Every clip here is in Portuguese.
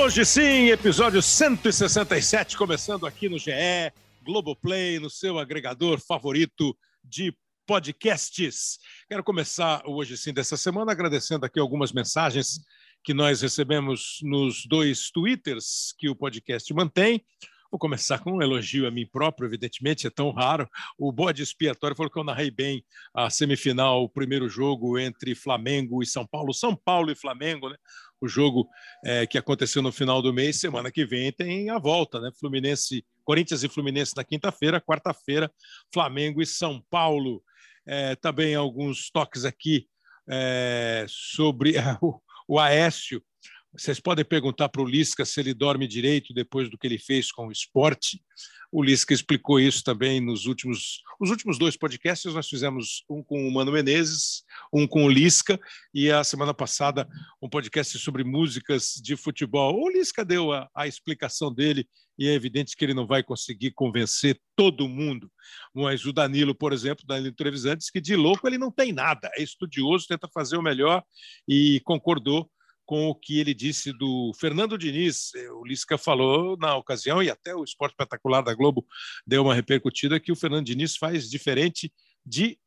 Hoje sim, episódio 167, começando aqui no GE, Globoplay, no seu agregador favorito de podcasts. Quero começar hoje sim dessa semana agradecendo aqui algumas mensagens que nós recebemos nos dois Twitters que o podcast mantém. Vou começar com um elogio a mim próprio, evidentemente, é tão raro. O bode expiatório falou que eu narrei bem a semifinal, o primeiro jogo entre Flamengo e São Paulo. São Paulo e Flamengo, né? O jogo é, que aconteceu no final do mês, semana que vem tem a volta, né? Fluminense, Corinthians e Fluminense na quinta-feira, quarta-feira, Flamengo e São Paulo. É, também alguns toques aqui é, sobre o, o Aécio vocês podem perguntar para o Lisca se ele dorme direito depois do que ele fez com o esporte. O Lisca explicou isso também nos últimos, os últimos dois podcasts. Nós fizemos um com o Mano Menezes, um com o Lisca, e a semana passada um podcast sobre músicas de futebol. O Lisca deu a, a explicação dele e é evidente que ele não vai conseguir convencer todo mundo. Mas o Danilo, por exemplo, Danilo Trevisan, diz que de louco ele não tem nada, é estudioso, tenta fazer o melhor e concordou com o que ele disse do Fernando Diniz. O Lisca falou na ocasião, e até o Esporte Espetacular da Globo deu uma repercutida, que o Fernando Diniz faz diferente de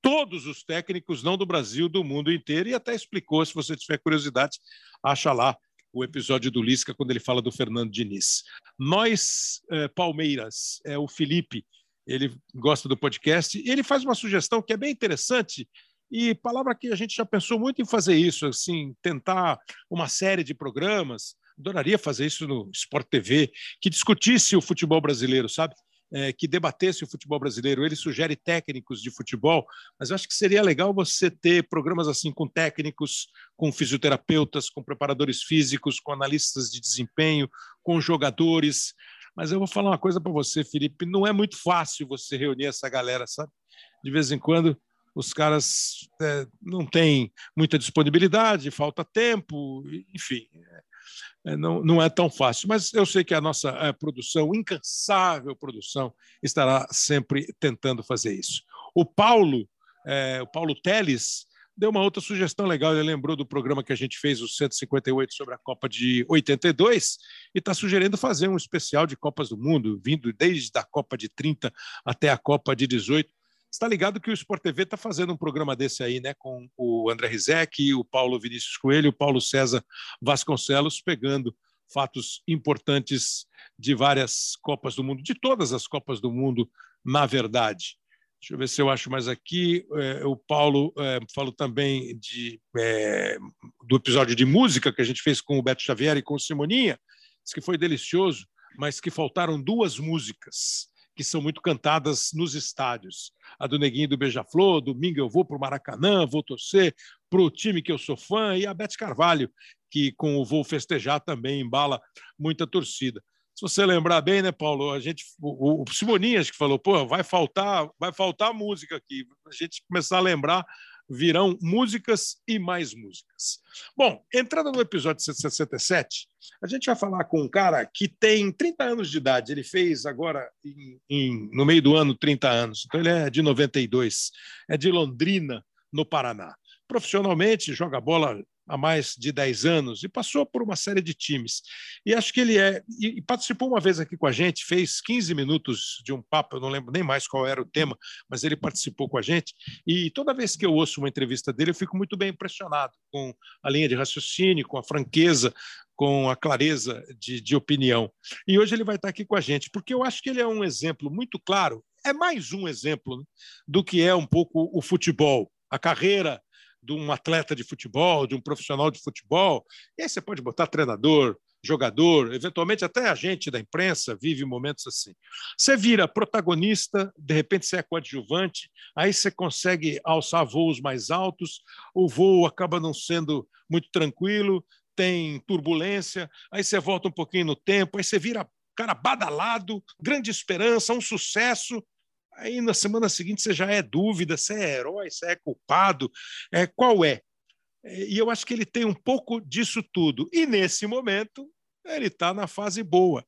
todos os técnicos, não do Brasil, do mundo inteiro, e até explicou, se você tiver curiosidade, acha lá o episódio do Lisca quando ele fala do Fernando Diniz. Nós, eh, Palmeiras, é o Felipe, ele gosta do podcast, e ele faz uma sugestão que é bem interessante, e palavra que a gente já pensou muito em fazer isso, assim, tentar uma série de programas, adoraria fazer isso no Sport TV, que discutisse o futebol brasileiro, sabe? É, que debatesse o futebol brasileiro. Ele sugere técnicos de futebol, mas eu acho que seria legal você ter programas assim com técnicos, com fisioterapeutas, com preparadores físicos, com analistas de desempenho, com jogadores. Mas eu vou falar uma coisa para você, Felipe: não é muito fácil você reunir essa galera, sabe? De vez em quando os caras é, não têm muita disponibilidade, falta tempo, enfim, é, é, não, não é tão fácil. Mas eu sei que a nossa é, produção, incansável produção, estará sempre tentando fazer isso. O Paulo, é, o Paulo Teles, deu uma outra sugestão legal. Ele lembrou do programa que a gente fez, o 158, sobre a Copa de 82, e está sugerindo fazer um especial de Copas do Mundo, vindo desde a Copa de 30 até a Copa de 18 está ligado que o Sport TV está fazendo um programa desse aí, né, com o André Rizek, o Paulo Vinícius Coelho, o Paulo César Vasconcelos, pegando fatos importantes de várias Copas do Mundo, de todas as Copas do Mundo, na verdade. Deixa eu ver se eu acho mais aqui. É, o Paulo é, falou também de, é, do episódio de música que a gente fez com o Beto Xavier e com o Simoninha, que foi delicioso, mas que faltaram duas músicas que são muito cantadas nos estádios. A do Neguinho do Beija-Flor, domingo eu vou para o Maracanã, vou torcer para o time que eu sou fã, e a Beth Carvalho, que com o Vou Festejar também embala muita torcida. Se você lembrar bem, né, Paulo, a gente, o, o Simoninhas que falou, pô, vai faltar, vai faltar música aqui. A gente começar a lembrar virão músicas e mais músicas. Bom, entrando no episódio 167, a gente vai falar com um cara que tem 30 anos de idade. Ele fez agora, em, em, no meio do ano, 30 anos. Então, ele é de 92. É de Londrina, no Paraná. Profissionalmente, joga bola há mais de 10 anos e passou por uma série de times. E acho que ele é. E, participou uma vez aqui com a gente, fez 15 minutos de um papo, eu não lembro nem mais qual era o tema, mas ele participou com a gente. E toda vez que eu ouço uma entrevista dele, eu fico muito bem impressionado com a linha de raciocínio, com a franqueza, com a clareza de, de opinião. E hoje ele vai estar aqui com a gente, porque eu acho que ele é um exemplo muito claro, é mais um exemplo do que é um pouco o futebol. A carreira de um atleta de futebol, de um profissional de futebol. E aí você pode botar treinador, jogador, eventualmente até a gente da imprensa vive momentos assim. Você vira protagonista, de repente você é coadjuvante, aí você consegue alçar voos mais altos, o voo acaba não sendo muito tranquilo, tem turbulência, aí você volta um pouquinho no tempo, aí você vira cara badalado, grande esperança, um sucesso, Aí na semana seguinte você já é dúvida, você é herói, você é culpado, é, qual é? é? E eu acho que ele tem um pouco disso tudo. E nesse momento ele está na fase boa.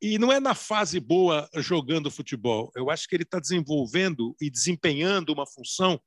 E não é na fase boa jogando futebol. Eu acho que ele está desenvolvendo e desempenhando uma função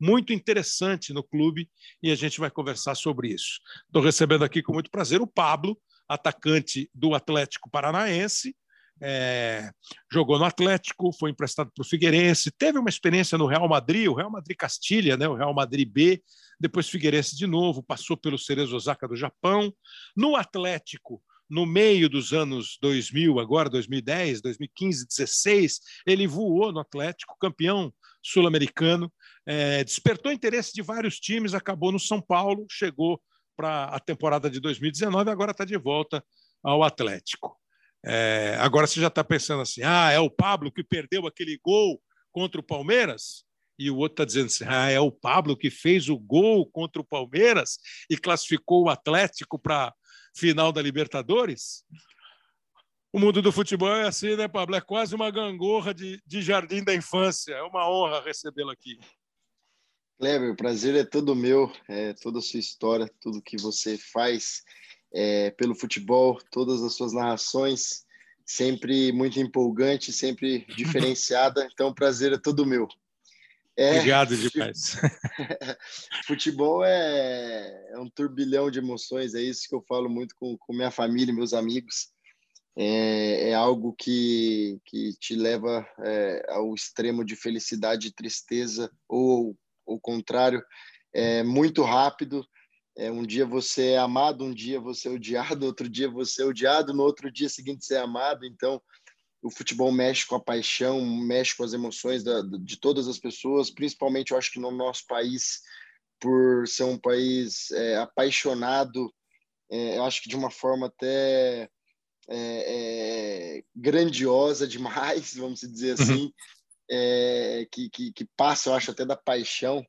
muito interessante no clube e a gente vai conversar sobre isso. Estou recebendo aqui com muito prazer o Pablo, atacante do Atlético Paranaense. É, jogou no Atlético, foi emprestado para o Figueirense, teve uma experiência no Real Madrid, o Real Madrid Castilha, né, o Real Madrid B, depois Figueirense de novo, passou pelo Cerezo Osaka do Japão. No Atlético, no meio dos anos 2000, agora 2010, 2015, 16, ele voou no Atlético, campeão sul-americano, é, despertou interesse de vários times, acabou no São Paulo, chegou para a temporada de 2019 agora está de volta ao Atlético. É, agora você já está pensando assim: ah, é o Pablo que perdeu aquele gol contra o Palmeiras? E o outro está dizendo assim: ah, é o Pablo que fez o gol contra o Palmeiras e classificou o Atlético para final da Libertadores? O mundo do futebol é assim, né, Pablo? É quase uma gangorra de, de jardim da infância. É uma honra recebê-lo aqui. Kleber, o prazer é todo meu, é toda a sua história, tudo que você faz é, pelo futebol, todas as suas narrações, sempre muito empolgante, sempre diferenciada. Então, o prazer é todo meu. É, Obrigado demais. Futebol é, é, um turbilhão de emoções, é isso que eu falo muito com, com minha família, meus amigos. É, é algo que, que te leva é, ao extremo de felicidade e tristeza, ou o contrário, é muito rápido. É, um dia você é amado, um dia você é odiado, outro dia você é odiado, no outro dia seguinte você é amado. Então, o futebol mexe com a paixão, mexe com as emoções da, de todas as pessoas, principalmente eu acho que no nosso país, por ser um país é, apaixonado, é, eu acho que de uma forma até é, é grandiosa demais, vamos dizer uhum. assim, é, que, que, que, passa, eu acho, até da paixão,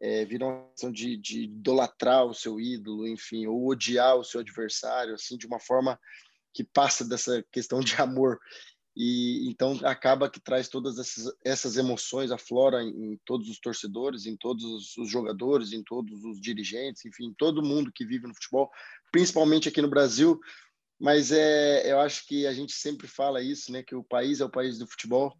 é, uma questão de, de idolatrar o seu ídolo, enfim, ou odiar o seu adversário, assim, de uma forma que passa dessa questão de amor e então acaba que traz todas essas, essas emoções aflora em, em todos os torcedores, em todos os jogadores, em todos os dirigentes, enfim, todo mundo que vive no futebol, principalmente aqui no Brasil. Mas é, eu acho que a gente sempre fala isso, né? Que o país é o país do futebol.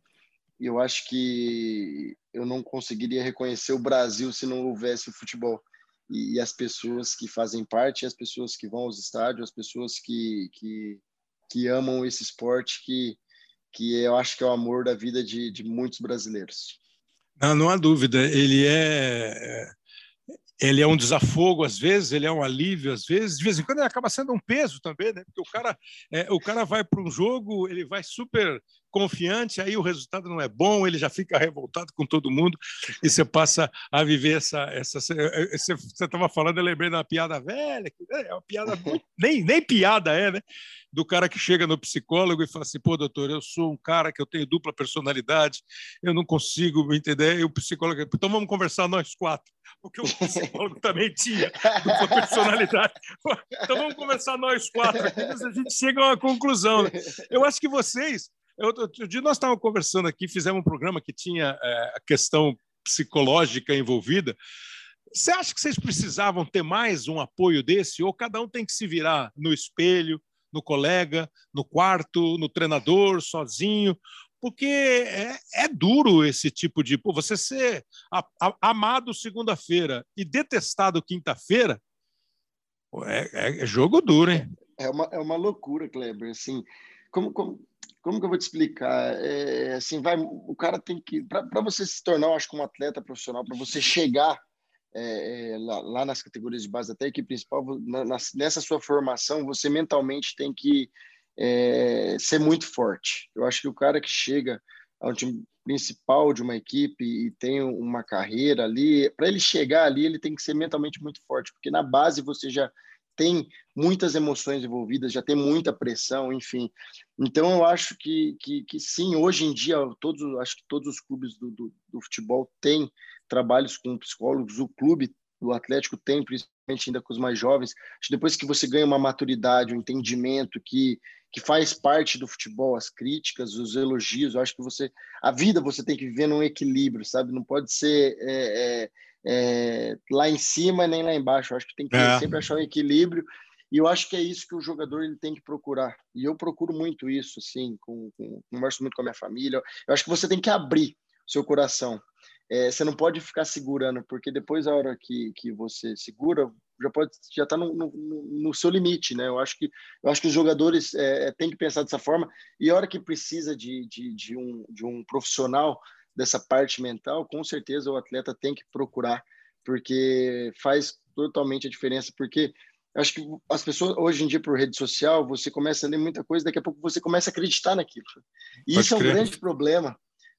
Eu acho que eu não conseguiria reconhecer o Brasil se não houvesse o futebol. E, e as pessoas que fazem parte, as pessoas que vão aos estádios, as pessoas que, que, que amam esse esporte, que que eu acho que é o amor da vida de, de muitos brasileiros. Não, não há dúvida. Ele é ele é um desafogo às vezes, ele é um alívio às vezes, de vez em quando ele acaba sendo um peso também, né? Porque o cara, é, o cara vai para um jogo, ele vai super confiante, aí o resultado não é bom, ele já fica revoltado com todo mundo e você passa a viver essa. essa você estava falando, eu lembrei de uma piada velha, é uma piada nem, nem piada é, né? Do cara que chega no psicólogo e fala assim: pô, doutor, eu sou um cara que eu tenho dupla personalidade, eu não consigo entender. E o psicólogo, então vamos conversar nós quatro, porque o psicólogo também tinha dupla personalidade. Então vamos conversar nós quatro a gente chega a uma conclusão. Né? Eu acho que vocês Outro dia nós estávamos conversando aqui, fizemos um programa que tinha é, a questão psicológica envolvida. Você acha que vocês precisavam ter mais um apoio desse? Ou cada um tem que se virar no espelho, no colega, no quarto, no treinador, sozinho? Porque é, é duro esse tipo de. Pô, você ser a, a, amado segunda-feira e detestado quinta-feira, é, é, é, jogo duro, hein? É uma, é uma loucura, Kleber. Assim, como, como, como que eu vou te explicar? É, assim, vai, o cara tem que, para você se tornar, acho um atleta profissional, para você chegar é, é, lá, lá, nas categorias de base, até a equipe principal, na, nessa sua formação, você mentalmente tem que é, ser muito forte. Eu acho que o cara que chega ao time principal de uma equipe e tem uma carreira ali, para ele chegar ali, ele tem que ser mentalmente muito forte, porque na base você já tem muitas emoções envolvidas, já tem muita pressão, enfim. Então eu acho que, que, que sim, hoje em dia todos, acho que todos os clubes do, do, do futebol têm trabalhos com psicólogos, o clube o Atlético tem, principalmente ainda com os mais jovens. Depois que você ganha uma maturidade, um entendimento que, que faz parte do futebol, as críticas, os elogios, eu acho que você, a vida você tem que viver num equilíbrio, sabe? Não pode ser é, é, é, lá em cima nem lá embaixo. Eu acho que tem que é. sempre achar um equilíbrio. E eu acho que é isso que o jogador ele tem que procurar. E eu procuro muito isso, assim, com, com, converso muito com a minha família. Eu acho que você tem que abrir seu coração. é, você não pode ficar segurando, porque depois a hora que, que você segura, já pode já está no, no, no, seu limite, né? Eu acho que eu acho que os jogadores é, é têm que pensar dessa forma e a hora que precisa de, de, de, um, de um profissional dessa parte mental, com certeza o atleta tem que procurar, porque faz totalmente a diferença, porque acho que as pessoas hoje em dia por rede social você começa a ler muita coisa, daqui a pouco você começa a acreditar naquilo. E Pode isso é um grande problema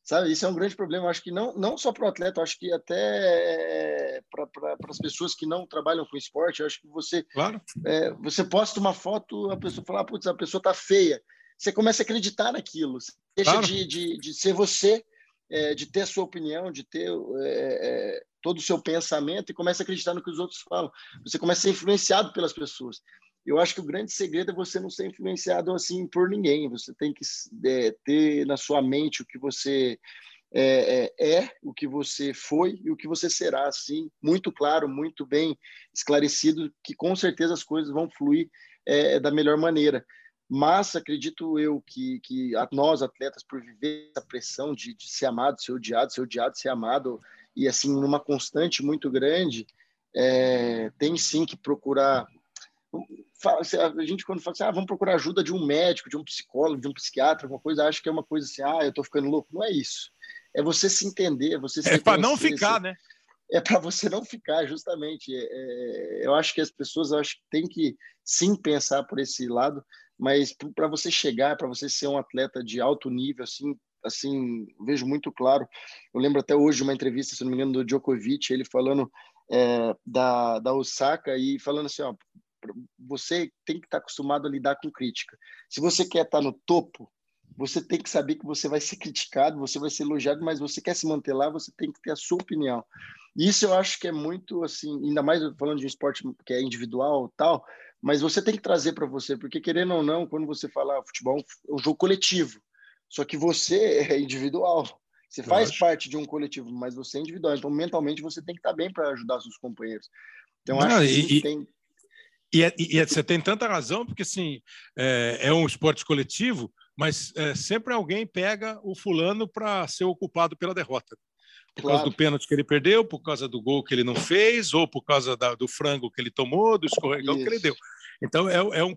sabe? Isso é um grande problema. Acho que não, não só para o atleta, acho que até para as pessoas que não trabalham com esporte. Acho que você, claro. é, você posta uma foto, a pessoa fala, putz, a pessoa tá feia. Você começa a acreditar naquilo. Deixa claro. de, de, de ser você, é, de ter sua opinião, de ter é, é, todo o seu pensamento e começa a acreditar no que os outros falam. Você começa a ser influenciado pelas pessoas eu acho que o grande segredo é você não ser influenciado assim por ninguém. Você tem que é, ter na sua mente o que você é, é, é, o que você foi e o que você será, assim, muito claro, muito bem esclarecido, que com certeza as coisas vão fluir é, da melhor maneira. Mas acredito eu que, que nós, atletas, por viver essa pressão de, de ser amado, ser odiado, ser odiado, ser amado, e assim, numa constante muito grande, é, tem sim que procurar a gente quando fala assim, ah, vamos procurar ajuda de um médico, de um psicólogo, de um psiquiatra, alguma coisa, acha que é uma coisa assim, ah, eu tô ficando louco. Não é isso. É você se entender, você se É para não ficar, né? É para você não ficar, justamente. É, é, eu acho que as pessoas acho que têm que sim pensar por esse lado, mas para você chegar, para você ser um atleta de alto nível, assim, assim, vejo muito claro. Eu lembro até hoje uma entrevista, se não me engano, do Djokovic, ele falando é, da, da Osaka e falando assim, ó, você tem que estar acostumado a lidar com crítica. Se você quer estar no topo, você tem que saber que você vai ser criticado, você vai ser elogiado, mas você quer se manter lá, você tem que ter a sua opinião. Isso eu acho que é muito assim, ainda mais falando de um esporte que é individual tal, mas você tem que trazer para você, porque querendo ou não, quando você fala ah, futebol é um jogo coletivo, só que você é individual. Você faz parte de um coletivo, mas você é individual. Então, mentalmente, você tem que estar bem para ajudar seus companheiros. Então, acho que e, tem, e, é, e, é, você tem tanta razão, porque assim, é, é um esporte coletivo, mas é, sempre alguém pega o fulano para ser ocupado pela derrota. Por claro. causa do pênalti que ele perdeu, por causa do gol que ele não fez, ou por causa da, do frango que ele tomou, do escorregão Isso. que ele deu. Então, é, é um.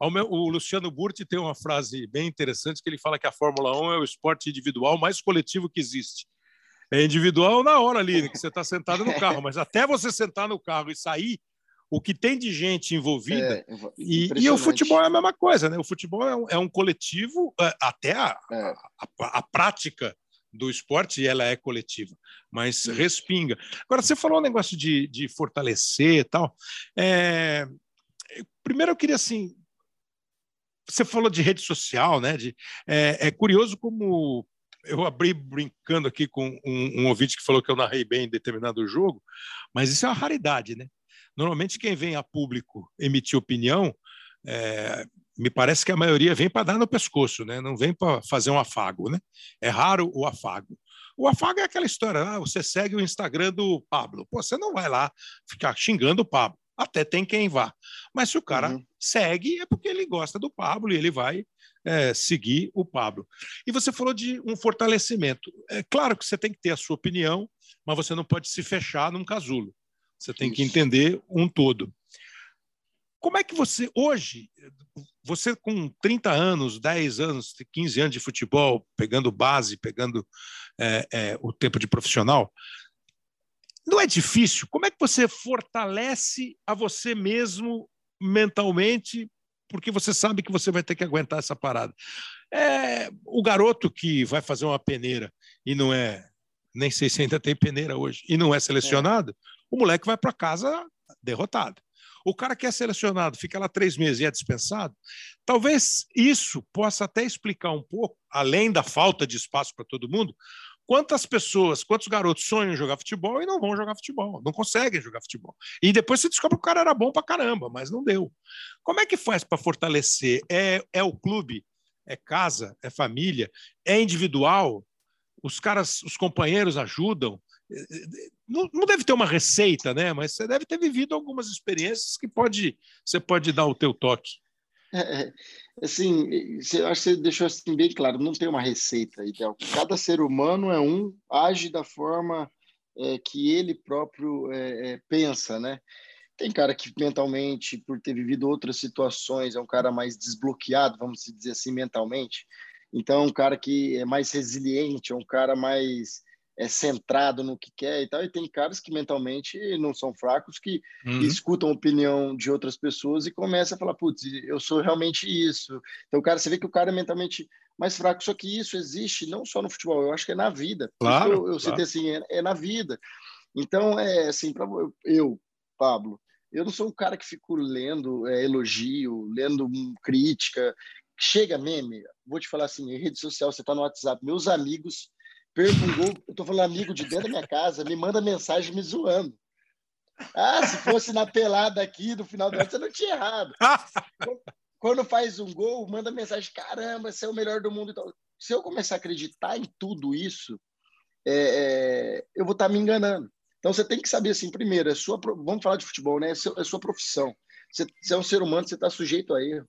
O Luciano Burti tem uma frase bem interessante que ele fala que a Fórmula 1 é o esporte individual mais coletivo que existe. É individual na hora ali, que você está sentado no carro, mas até você sentar no carro e sair, o que tem de gente envolvida. É, e, e, o futebol é a mesma coisa, né? O futebol é um, é um coletivo, é, até a, é. a, a, a, prática do esporte ela é coletiva, mas respinga. Agora, você falou um negócio de, de fortalecer e tal. É, primeiro, eu queria assim. Você falou de rede social, né? De, é, é curioso como eu abri brincando aqui com um, um, ouvinte que falou que eu narrei bem determinado jogo, mas isso é uma raridade, né? Normalmente, quem vem a público emitir opinião, é, me parece que a maioria vem para dar no pescoço, né? não vem para fazer um afago. Né? É raro o afago. O afago é aquela história, ah, você segue o Instagram do Pablo. Pô, você não vai lá ficar xingando o Pablo. Até tem quem vá. Mas se o cara uhum. segue, é porque ele gosta do Pablo e ele vai é, seguir o Pablo. E você falou de um fortalecimento. É claro que você tem que ter a sua opinião, mas você não pode se fechar num casulo. Você tem que entender um todo. Como é que você, hoje, você com 30 anos, 10 anos, 15 anos de futebol, pegando base, pegando é, é, o tempo de profissional, não é difícil? Como é que você fortalece a você mesmo mentalmente, porque você sabe que você vai ter que aguentar essa parada? É, o garoto que vai fazer uma peneira e não é, nem sei se ainda tem peneira hoje, e não é selecionado, é o moleque vai para casa derrotado. O cara que é selecionado, fica lá três meses e é dispensado. Talvez isso possa até explicar um pouco, além da falta de espaço para todo mundo, quantas pessoas, quantos garotos sonham jogar futebol e não vão jogar futebol, não conseguem jogar futebol. E depois você descobre que o cara era bom para caramba, mas não deu. Como é que faz para fortalecer? É, é o clube? É casa? É família? É individual? Os caras, os companheiros ajudam? Não, não, deve ter uma receita, né? Mas você deve ter vivido algumas experiências que pode, você pode dar o teu toque. É, assim, eu acho que você deixou assim bem claro, não tem uma receita ideal. Cada ser humano é um, age da forma é, que ele próprio é, é, pensa, né? Tem cara que mentalmente, por ter vivido outras situações, é um cara mais desbloqueado, vamos dizer assim, mentalmente. Então, é um cara que é mais resiliente, é um cara mais é centrado no que quer e tal. E tem caras que mentalmente não são fracos, que uhum. escutam a opinião de outras pessoas e começam a falar, putz, eu sou realmente isso. Então, o cara, você vê que o cara é mentalmente mais fraco. Só que isso existe não só no futebol, eu acho que é na vida. Claro. Eu, eu claro. citei assim, é, é, na vida. Então, é assim, para eu, Pablo, eu não sou um cara que fico lendo é, elogio, lendo crítica. Chega meme, vou te falar assim, em rede social, você está no WhatsApp, meus amigos perco um gol, eu tô falando amigo de dentro da minha casa, me manda mensagem me zoando. Ah, se fosse na pelada aqui no final do ano, você não tinha errado. Quando faz um gol, manda mensagem: caramba, você é o melhor do mundo. Então, se eu começar a acreditar em tudo isso, é, é, eu vou estar tá me enganando. Então você tem que saber assim, primeiro, é sua, vamos falar de futebol, né? É, sua, é sua profissão. Você, você, é um ser humano, você está sujeito a erro.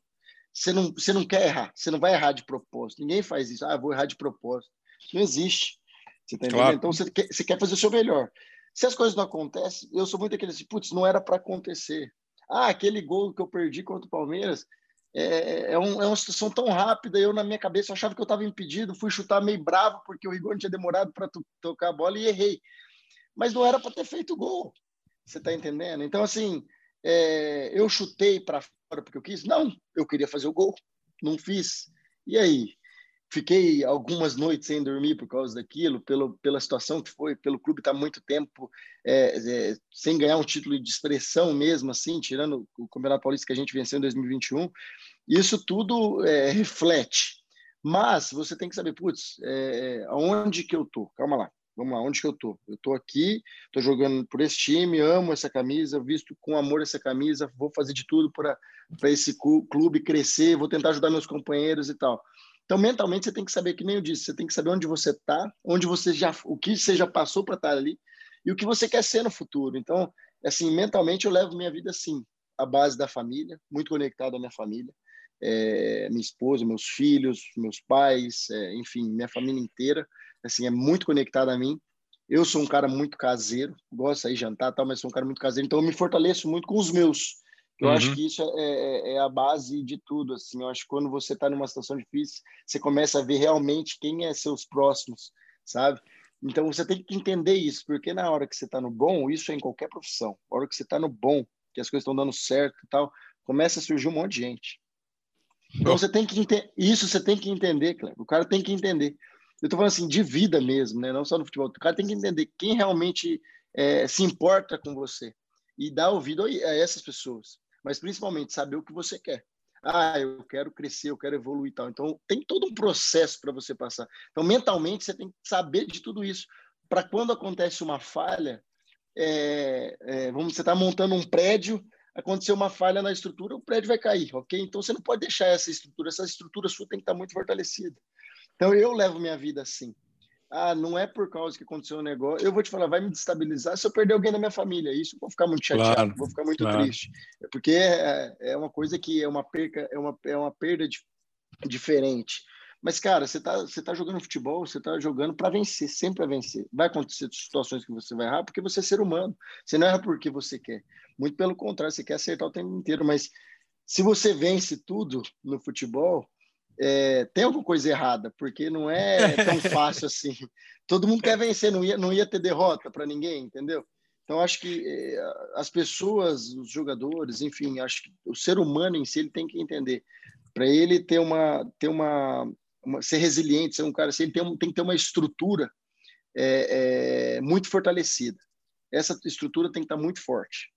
Você não, você não quer errar, você não vai errar de propósito. Ninguém faz isso. Ah, vou errar de propósito. Não existe. Você tá claro. Então você quer, você quer fazer o seu melhor. Se as coisas não acontecem, eu sou muito aquele assim, putz, não era para acontecer. Ah, aquele gol que eu perdi contra o Palmeiras é, é, um, é uma situação tão rápida. Eu, na minha cabeça, achava que eu estava impedido. Fui chutar meio bravo porque o Rigor tinha demorado para tocar a bola e errei. Mas não era para ter feito gol. Você está entendendo? Então, assim, é, eu chutei para fora porque eu quis? Não, eu queria fazer o gol. Não fiz. E aí? Fiquei algumas noites sem dormir por causa daquilo, pelo, pela situação que foi, pelo clube estar tá muito tempo é, é, sem ganhar um título de expressão mesmo, assim, tirando o Campeonato Paulista que a gente venceu em 2021. Isso tudo é, reflete. Mas você tem que saber, putz, é, aonde que eu tô? Calma lá, vamos lá, onde que eu tô? Eu tô aqui, tô jogando por esse time, amo essa camisa, visto com amor essa camisa, vou fazer de tudo para esse clube crescer, vou tentar ajudar meus companheiros e tal. Então, mentalmente, você tem que saber, que nem eu disse, você tem que saber onde você está, onde você já, o que você já passou para estar ali e o que você quer ser no futuro. Então, assim, mentalmente, eu levo minha vida assim, a base da família, muito conectado à minha família, é, minha esposa, meus filhos, meus pais, é, enfim, minha família inteira, assim, é muito conectada a mim. Eu sou um cara muito caseiro, gosto de sair jantar, tal, mas sou um cara muito caseiro, então eu me fortaleço muito com os meus. Eu uhum. acho que isso é, é, é, a base de tudo. Assim, eu acho que quando você está numa situação difícil, você começa a ver realmente quem é seus próximos, sabe? Então você tem que entender isso, porque na hora que você está no bom, isso é em qualquer profissão. Na hora que você está no bom, que as coisas estão dando certo e tal, começa a surgir um monte de gente. Então você tem que entender, isso você tem que entender, Cleber. O cara tem que entender. Eu estou falando assim de vida mesmo, né? Não só no futebol. O cara tem que entender quem realmente é, se importa com você e dar ouvido a essas pessoas mas principalmente saber o que você quer. Ah, eu quero crescer, eu quero evoluir e tal. Então, tem todo um processo para você passar. Então, mentalmente, você tem que saber de tudo isso. Para quando acontece uma falha, é, é, vamos, você está montando um prédio, aconteceu uma falha na estrutura, o prédio vai cair, ok? Então, você não pode deixar essa estrutura, essa estrutura sua tem que estar tá muito fortalecida. Então, eu levo minha vida assim ah, não é por causa que aconteceu um negócio. Eu vou te falar, vai me destabilizar se eu perder alguém da minha família. Isso eu vou ficar muito chateado, claro, vou ficar muito claro. triste. Porque é, é, uma coisa que é uma perca, é uma, é uma perda de, diferente. Mas, cara, você tá, você tá jogando futebol, você tá jogando para vencer, sempre para vencer. Vai acontecer situações que você vai errar porque você é ser humano. Você não erra porque você quer. Muito pelo contrário, você quer acertar o tempo inteiro. Mas se você vence tudo no futebol, é, tem alguma coisa errada, porque não é tão fácil assim. Todo mundo quer vencer, não ia, não ia ter derrota para ninguém, entendeu? Então, acho que é, as pessoas, os jogadores, enfim, acho que o ser humano em si ele tem que entender. Para ele ter uma, ter uma, uma, ser resiliente, ser um cara assim, ele tem, tem que ter uma estrutura é, é, muito fortalecida. Essa estrutura tem que estar muito forte.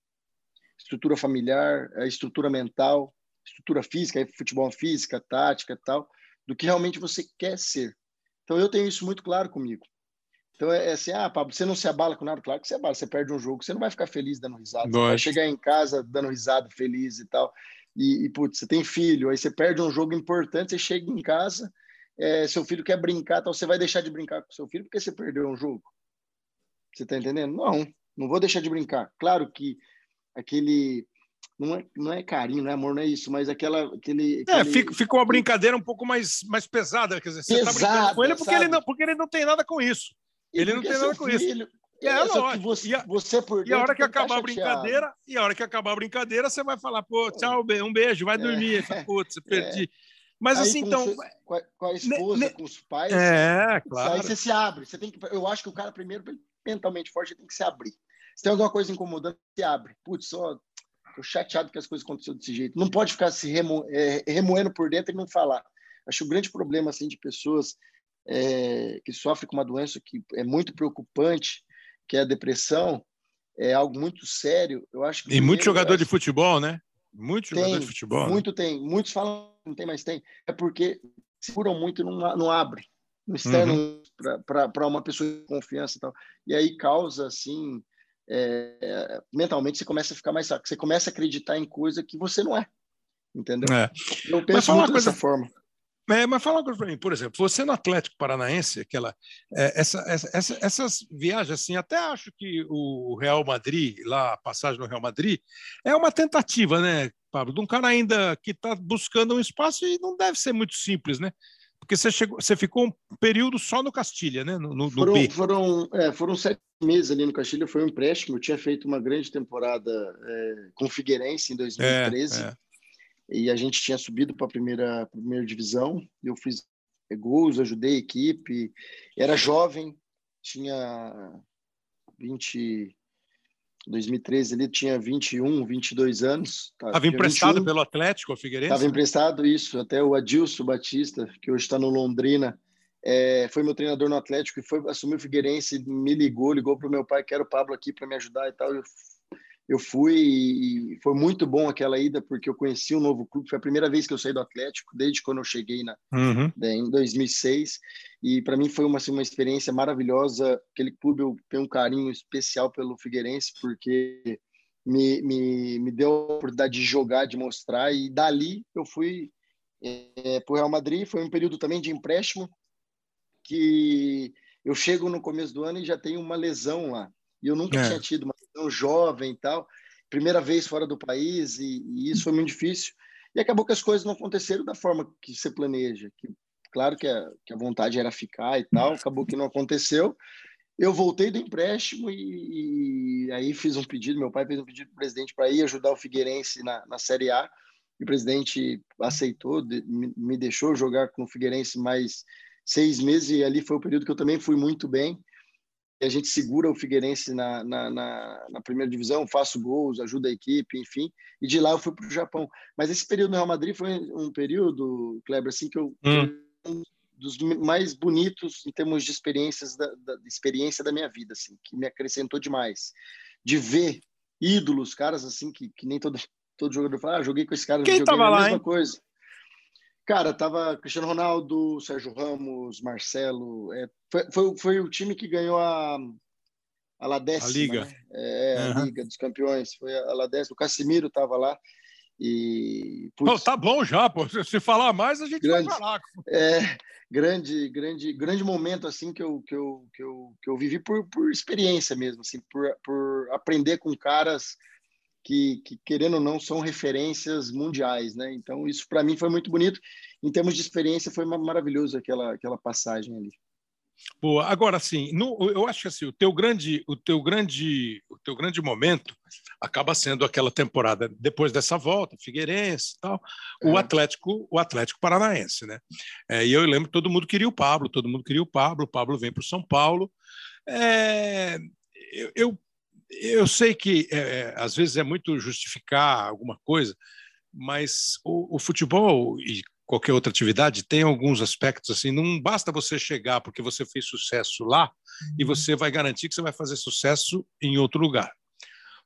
Estrutura familiar, a estrutura mental, estrutura física, futebol física, tática e tal, do que realmente você quer ser. Então eu tenho isso muito claro comigo. Então é, é assim, ah, Pablo, você não se abala com nada? Claro que você abala, você perde um jogo, você não vai ficar feliz dando risada, você vai chegar em casa dando risada, feliz e tal. E, e putz, você tem filho, aí você perde um jogo importante, você chega em casa, é, seu filho quer brincar, então você vai deixar de brincar com seu filho porque você perdeu um jogo. Você tá entendendo? Não, não vou deixar de brincar. Claro que aquele não é, não é carinho, não é amor, não é isso, mas aquela. Aquele, é, fica, ficou uma brincadeira um pouco mais, mais pesada. Quer dizer, você está brincando com ele porque ele, não, porque ele não tem nada com isso. E ele não tem nada com filho, isso. É, é lógico. Você, e a, você por e a hora que acabar a brincadeira, e a hora que acabar a brincadeira, você vai falar, pô, tchau, um beijo, vai dormir. É, Putz, perdi. É. Mas aí, assim, então. Com, a esposa, ne, com os pais. É, claro. Aí você se abre. Você tem que, eu acho que o cara, primeiro, mentalmente forte, tem que se abrir. Se tem alguma coisa incomodando, se abre. Putz, só tô chateado que as coisas aconteceram desse jeito. Não pode ficar se remo, é, remoendo por dentro e não falar. Acho o grande problema assim de pessoas é, que sofrem com uma doença que é muito preocupante, que é a depressão, é algo muito sério. Eu acho que e muito jogador acho... de futebol, né? Muito tem, jogador de futebol. Né? Muito né? tem. Muitos falam não tem, mais tem. É porque seguram muito e não, não abre. Não externo uhum. para uma pessoa de confiança e tal. E aí causa, assim, é, mentalmente você começa a ficar mais fraco. Você começa a acreditar em coisa que você não é. Entendeu? É. Eu penso muito coisa, dessa forma. É, mas fala uma coisa para mim, por exemplo, você no Atlético Paranaense, aquela, é, essa, essa, essas viagens, assim, até acho que o Real Madrid, lá, a passagem no Real Madrid, é uma tentativa, né, Pablo, de um cara ainda que está buscando um espaço e não deve ser muito simples, né? Porque você, chegou, você ficou um período só no Castilha, né? No, no foram, B. Foram, é, foram sete meses ali no Castilha, foi um empréstimo. Eu tinha feito uma grande temporada é, com o Figueirense em 2013. É, é. E a gente tinha subido para a primeira, primeira divisão. Eu fiz gols, ajudei a equipe. Era jovem, tinha 20, 2013 ele tinha 21, 22 anos. Estava tá, emprestado 21. pelo Atlético, o Figueirense? Estava emprestado, isso. Até o Adilson Batista, que hoje está no Londrina, é, foi meu treinador no Atlético e foi assumir o Figueirense, me ligou, ligou para o meu pai, quero o Pablo aqui para me ajudar e tal. Eu, eu fui e foi muito bom aquela ida, porque eu conheci um novo clube. Foi a primeira vez que eu saí do Atlético, desde quando eu cheguei na, uhum. né, em 2006. E para mim foi uma, assim, uma experiência maravilhosa. Aquele clube eu tenho um carinho especial pelo Figueirense, porque me, me, me deu a oportunidade de jogar, de mostrar. E dali eu fui é, para o Real Madrid. Foi um período também de empréstimo, que eu chego no começo do ano e já tenho uma lesão lá. E eu nunca é. tinha tido uma lesão jovem e tal. Primeira vez fora do país, e, e, isso foi muito difícil. E acabou que as coisas não aconteceram da forma que você planeja. Que, claro que a, que a vontade era ficar e tal, acabou que não aconteceu. Eu voltei do empréstimo e, e aí fiz um pedido. Meu pai fez um pedido para o presidente para ir ajudar o Figueirense na, na Série A. E o presidente aceitou, me, me deixou jogar com o Figueirense mais seis meses. E ali foi o período que eu também fui muito bem a gente segura o Figueirense na, na, na, na, primeira divisão, faço gols, ajuda a equipe, enfim. E de lá eu fui para o Japão. Mas esse período no Real Madrid foi um período, Kleber, assim, que eu. Hum. Um dos mais bonitos em termos de experiências da, da experiência da minha vida, assim, que me acrescentou demais. De ver ídolos, caras assim, que, que nem todo, todo jogador fala, ah, joguei com esse cara, Quem tava lá, a mesma hein? coisa. Cara, tava Cristiano Ronaldo, Sérgio Ramos, Marcelo. É, foi, foi, foi, o time que ganhou a, a La décima, a Liga. Né? É, uhum. a Liga dos Campeões. Foi a La décima. O Casimiro tava lá. E, putz, tá bom já, pô. Se falar mais, a gente grande, vai falar. É, grande, grande, grande momento assim que eu, que eu, que eu, que eu vivi por, por experiência mesmo, assim, por, por aprender com caras que, que, querendo ou não, são referências mundiais, né? Então, isso para mim foi muito bonito. Em termos de experiência, foi maravilhoso aquela, aquela passagem ali. Boa. Agora, sim, eu acho que assim, o teu grande, o teu grande, o teu grande momento acaba sendo aquela temporada depois dessa volta, Figueirense, e tal, é. o Atlético, o Atlético Paranaense, né? É, e eu lembro que todo mundo queria o Pablo, todo mundo queria o Pablo, o Pablo vem para o São Paulo. É, eu, eu eu sei que é, é, às vezes é muito justificar alguma coisa, mas o, o, futebol e qualquer outra atividade tem alguns aspectos assim. Não basta você chegar porque você fez sucesso lá e uhum. você vai garantir que você vai fazer sucesso em outro lugar.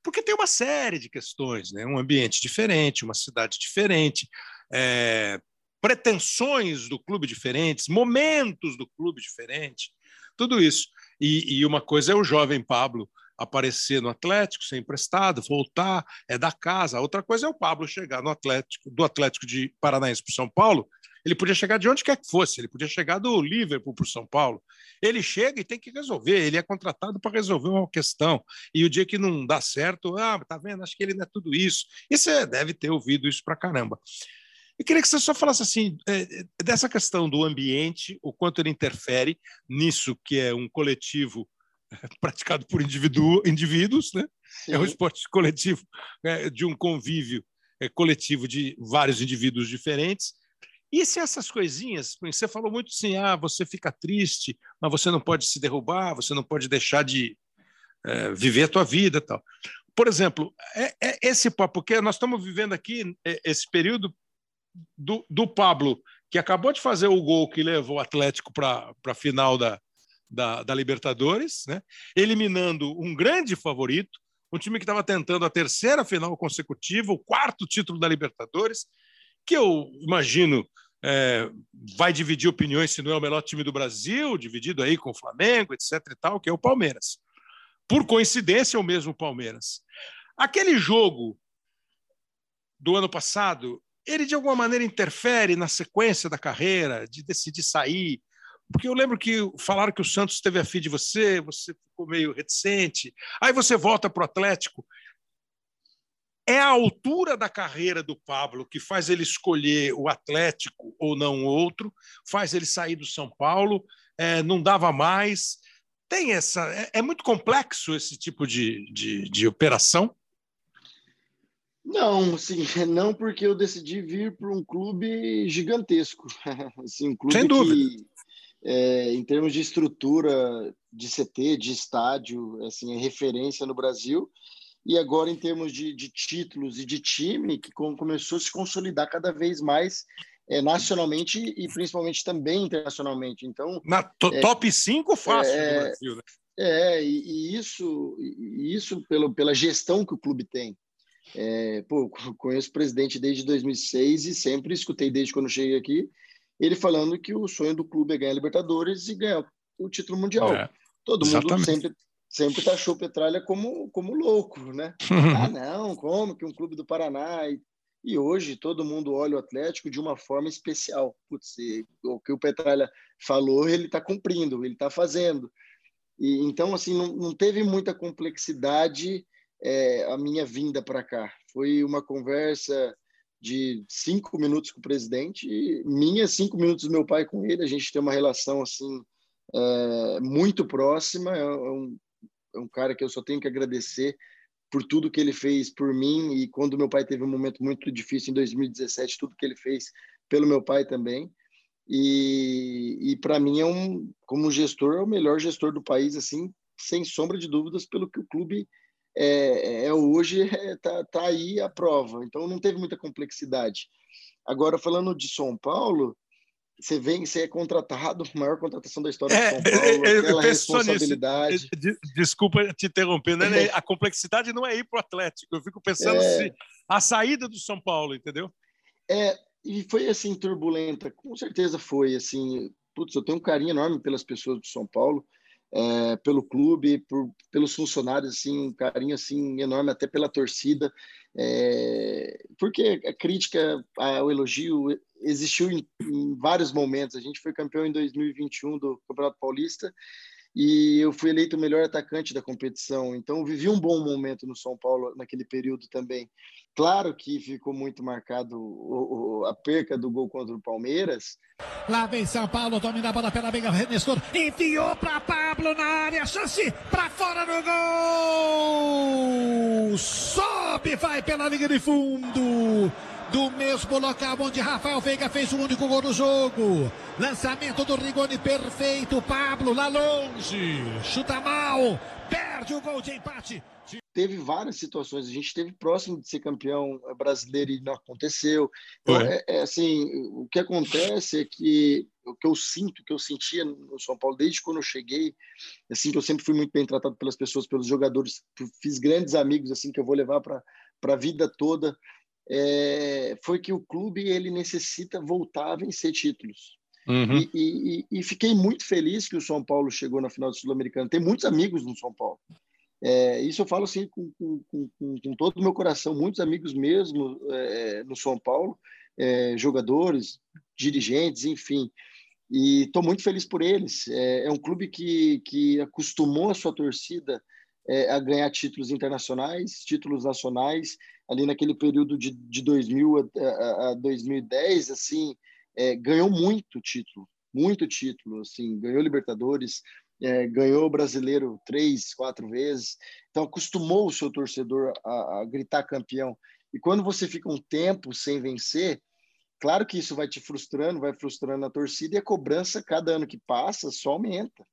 Porque tem uma série de questões, né? um ambiente diferente, uma cidade diferente, é, pretensões do clube diferentes, momentos do clube diferente, tudo isso. E, e uma coisa é o jovem Pablo aparecer no Atlético, ser emprestado, voltar, é da casa. Outra coisa é o Pablo chegar no Atlético, do Atlético de Paranaense para São Paulo Ele podia chegar de onde quer que fosse, ele podia chegar do Liverpool para São Paulo. Ele chega e tem que resolver, ele é contratado para resolver uma questão. E o dia que não dá certo, ah, tá vendo? Acho que ele não é tudo isso. E você deve ter ouvido isso para caramba. E queria que você só falasse assim, é, dessa questão do ambiente, o quanto ele interfere nisso que é um coletivo praticado por indivíduo, indivíduos, né? É um esporte coletivo é, de um convívio é, coletivo de vários indivíduos diferentes. E se essas coisinhas, você falou muito assim, ah, você fica triste, mas você não pode se derrubar, você não pode deixar de é, viver a tua vida, tal. Por exemplo, é, é esse papo, porque nós estamos vivendo aqui é, esse período do, do Pablo, que acabou de fazer o gol que levou o Atlético para a final da, da, da Libertadores, né? eliminando um grande favorito, um time que estava tentando a terceira final consecutiva, o quarto título da Libertadores, que eu imagino é, vai dividir opiniões se não é o melhor time do Brasil, dividido aí com o Flamengo, etc. e tal, que é o Palmeiras. Por coincidência, é o mesmo Palmeiras. Aquele jogo do ano passado, ele de alguma maneira interfere na sequência da carreira, de decidir sair, porque eu lembro que falaram que o Santos teve a fim de você, você ficou meio reticente. Aí você volta para o Atlético. É a altura da carreira do Pablo que faz ele escolher o Atlético ou não outro, faz ele sair do São Paulo, é, não dava mais. Tem essa. É, é muito complexo esse tipo de, de, de operação? Não, sim, não porque eu decidi vir para um clube gigantesco, assim, um clube Sem dúvida. que é, em termos de estrutura de CT, de estádio, assim, é referência no Brasil. E agora, em termos de, de títulos e de time, que começou a se consolidar cada vez mais é, nacionalmente e principalmente também internacionalmente. Então, Na to, é, top 5 fácil é, no Brasil, né? É, e, e isso, e isso pelo, pela gestão que o clube tem. É, pô, conheço o presidente desde 2006 e sempre escutei desde quando cheguei aqui ele falando que o sonho do clube é ganhar Libertadores e ganhar o título mundial. É, Todo mundo sempre sempre taxou Petralha como como louco, né? ah, não, como que um clube do Paraná e, e hoje todo mundo olha o Atlético de uma forma especial. Putz, o que o Petralha falou, ele está cumprindo, ele está fazendo. E então assim não, não teve muita complexidade é, a minha vinda para cá. Foi uma conversa de cinco minutos com o presidente minha cinco minutos do meu pai com ele. A gente tem uma relação assim é, muito próxima. É, é um, é um cara que eu só tenho que agradecer por tudo que ele fez por mim e quando meu pai teve um momento muito difícil em 2017, tudo que ele fez pelo meu pai também. E, e para mim é um, como gestor, é o melhor gestor do país, assim, sem sombra de dúvidas, pelo que o clube é, é hoje está é, tá aí a prova. Então não teve muita complexidade. Agora falando de São Paulo, você vem, você é contratado, maior contratação da história é, de São Paulo, eu, aquela responsabilidade. Desculpa te interromper, né? a complexidade não é ir para o Atlético. Eu fico pensando é... se a saída do São Paulo, entendeu? É, e foi assim turbulenta, com certeza foi assim. Putz, eu tenho um carinho enorme pelas pessoas do São Paulo é, pelo clube, por, pelos funcionários, assim, um carinho assim enorme até pela torcida, é, porque a crítica, o elogio existiu em, em, vários momentos. A gente foi campeão em 2021 do Campeonato Paulista e eu fui eleito o melhor atacante da competição. Então, vivi um bom momento no São Paulo naquele período também. Claro que ficou muito marcado o, o, a perca do gol contra o Palmeiras. Lá vem São Paulo, domina a bola pela Veiga, Nestor enfiou para Pablo na área, chance para fora do gol! Sobe, vai pela linha de fundo do mesmo local onde Rafael Veiga fez o único gol do jogo. Lançamento do Rigoni perfeito. Pablo lá longe. Chuta mal. Perde o gol de empate. Teve várias situações. A gente esteve próximo de ser campeão brasileiro e não aconteceu. Então, é, é, assim, o que acontece é que o que eu sinto, o que eu sentia no São Paulo desde quando eu cheguei, assim, que eu sempre fui muito bem tratado pelas pessoas, pelos jogadores, fiz grandes amigos, assim, que eu vou levar para a vida toda é, foi que o clube ele necessita voltar a vencer títulos. Uhum. E, e, e, fiquei muito feliz que o São Paulo chegou na final do Sul-Americano. Tem muitos amigos no São Paulo. É, isso eu falo assim com, com, com, com, todo o meu coração. Muitos amigos mesmo é, no São Paulo, é, jogadores dirigentes, enfim. E estou muito feliz por eles. É, é, um clube que, que acostumou a sua torcida é, a ganhar títulos internacionais, títulos nacionais. Ali naquele período de, de 2000 a, a 2010, assim, é, ganhou muito título, muito título. Assim, ganhou Libertadores, é, ganhou brasileiro três, quatro vezes. Então, acostumou o seu torcedor a, a gritar campeão. E quando você fica um tempo sem vencer, Claro que isso vai te frustrando, vai frustrando a torcida e a cobrança, cada ano que passa, só aumenta.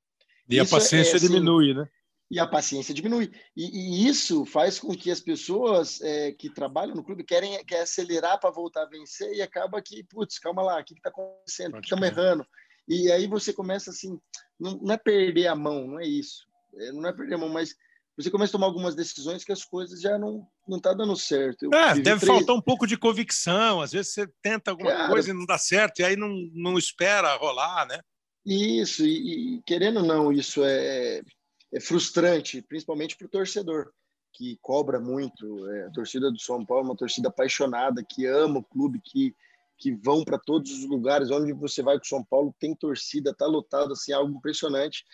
E isso a paciência é, assim, diminui, né? E a paciência diminui. E, e isso faz com que as pessoas é, que trabalham no clube querem, querem acelerar para voltar a vencer e acaba que, putz, calma lá, o que está acontecendo? O que estamos errando? E aí você começa assim, não, não, é perder a mão, não é isso. É, não é perder a mão, mas você começa a tomar algumas decisões que as coisas já não não tá dando certo. Eu é, deve três... faltar um pouco de convicção. Às vezes você tenta alguma Cara, coisa e não dá certo, e aí não, não espera rolar, né? Isso, e, e querendo ou não, isso é, é frustrante, principalmente para o torcedor, que cobra muito. É, a torcida do São Paulo é uma torcida apaixonada, que ama o clube, que, que vão para todos os lugares. Onde você vai com o São Paulo, tem torcida, tá lotado, assim, algo impressionante.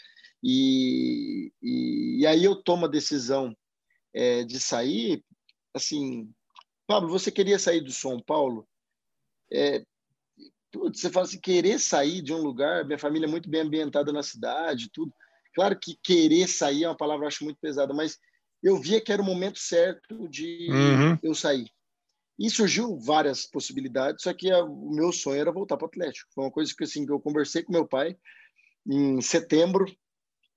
E, e, e aí eu tomo a decisão é, de sair, assim, Pablo, você queria sair do São Paulo? É, putz, você fala assim, querer sair de um lugar, minha família é muito bem ambientada na cidade, tudo. Claro que querer sair é uma palavra acho muito pesada, mas eu via que era o momento certo de uhum. eu sair. E surgiu várias possibilidades, só que a, o meu sonho era voltar para o Atlético. Foi uma coisa que assim eu conversei com meu pai em setembro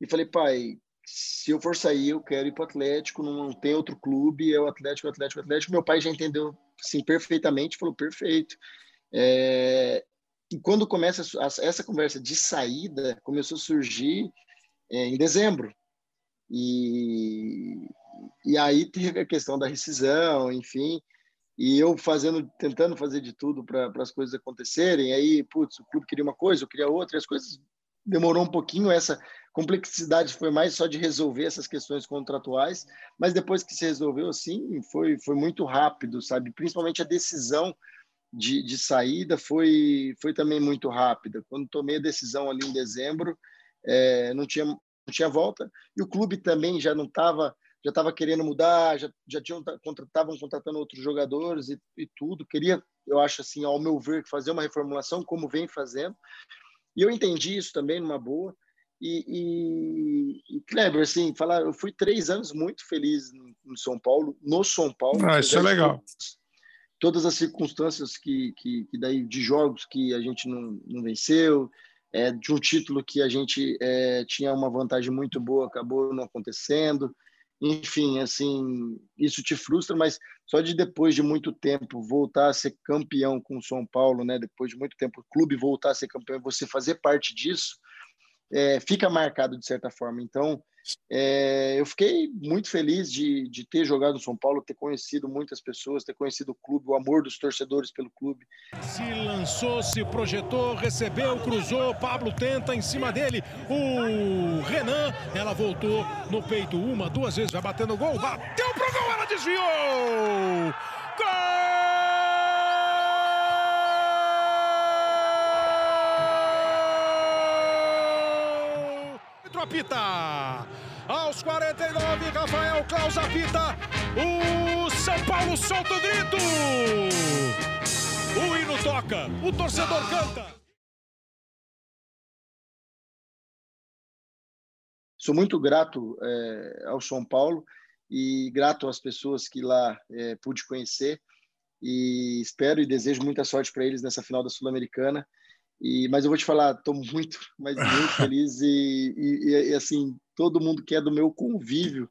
e falei, pai, se eu for sair, eu quero ir para o Atlético, não tem outro clube, é o Atlético, Atlético, Atlético. Meu pai já entendeu assim, perfeitamente, falou, perfeito. É... E quando começa essa conversa de saída, começou a surgir em dezembro. E, e aí teve a questão da rescisão, enfim, e eu fazendo, tentando fazer de tudo para as coisas acontecerem. Aí, putz, o clube queria uma coisa, eu queria outra, e as coisas demorou um pouquinho essa complexidade foi mais só de resolver essas questões contratuais, mas depois que se resolveu assim, foi foi muito rápido, sabe? Principalmente a decisão de, de saída foi foi também muito rápida. Quando tomei a decisão ali em dezembro, é, não tinha não tinha volta e o clube também já não estava já estava querendo mudar, já já tinham estavam contratando outros jogadores e, e tudo. Queria, eu acho assim, ao meu ver, fazer uma reformulação como vem fazendo e eu entendi isso também numa boa. E, e, e Kleber, assim, falar, eu fui três anos muito feliz no São Paulo, no São Paulo. Ah, isso é legal. Todas as circunstâncias que, que, que, daí de jogos que a gente não, não venceu, é, de um título que a gente é, tinha uma vantagem muito boa, acabou não acontecendo enfim, assim, isso te frustra, mas só de depois de muito tempo voltar a ser campeão com o São Paulo, né? Depois de muito tempo o clube voltar a ser campeão, você fazer parte disso, é, fica marcado de certa forma. Então, é, eu fiquei muito feliz de, de ter jogado no São Paulo, ter conhecido muitas pessoas, ter conhecido o clube, o amor dos torcedores pelo clube. Se lançou, se projetou, recebeu, cruzou, Pablo tenta em cima dele, o Renan, ela voltou no peito uma, duas vezes, vai batendo o gol, bateu pro gol, ela desviou! Gol! Apita. Aos 49, Rafael Claus apita. O São Paulo solta o grito. O hino toca, o torcedor canta. Sou muito grato é, ao São Paulo e grato às pessoas que lá é, pude conhecer e espero e desejo muita sorte para eles nessa final da Sul-Americana e, mas eu vou te falar, estou muito, mas muito feliz e, e, e, assim todo mundo que é do meu convívio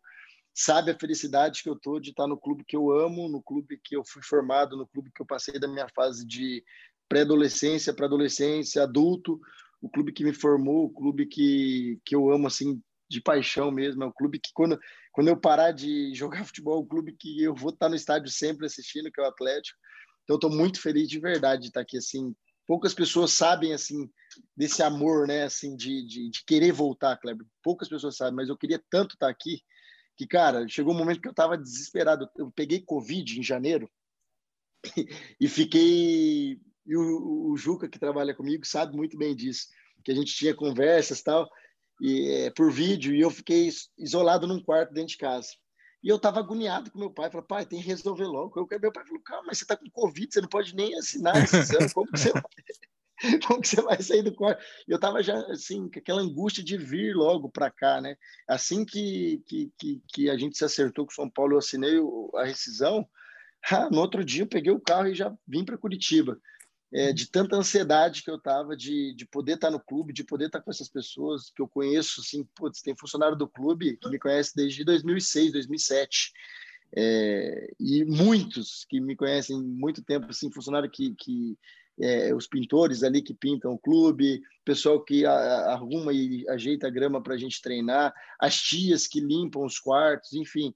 sabe a felicidade que eu tô de estar no clube que eu amo, no clube que eu fui formado, no clube que eu passei da minha fase de pré-adolescência para adolescência, adulto, o clube que me formou, o clube que, que eu amo assim de paixão mesmo, é o clube que quando quando eu parar de jogar futebol, é o clube que eu vou estar no estádio sempre assistindo, que é o Atlético. Então, estou muito feliz de verdade de estar aqui assim poucas pessoas sabem assim desse amor, né, assim de, de, de, querer voltar, Kleber. Poucas pessoas sabem, mas eu queria tanto estar aqui que, cara, chegou um momento que eu estava desesperado. Eu peguei Covid em janeiro e fiquei e o, o, Juca, que trabalha comigo, sabe muito bem disso, que a gente tinha conversas tal, e, é, por vídeo, e eu fiquei isolado num quarto dentro de casa. E eu estava agoniado com meu pai, falei, pai, tem que resolver logo. Eu, meu pai falou, calma, mas você está com Covid, você não pode nem assinar esse exame, como que você vai? Como que você vai sair do quarto? Eu estava já, assim, com aquela angústia de vir logo para cá, né? Assim que, que, que, que, a gente se acertou com São Paulo, eu assinei a rescisão, ah, no outro dia eu peguei o carro e já vim para Curitiba é, de tanta ansiedade que eu tava de, de poder estar tá no clube, de poder estar tá com essas pessoas que eu conheço, assim, putz, tem funcionário do clube que me conhece desde 2006, 2007, é, e muitos que me conhecem muito tempo, assim, funcionário que, que é, os pintores ali que pintam o clube, pessoal que a, arruma e ajeita a grama para a gente treinar, as tias que limpam os quartos, enfim,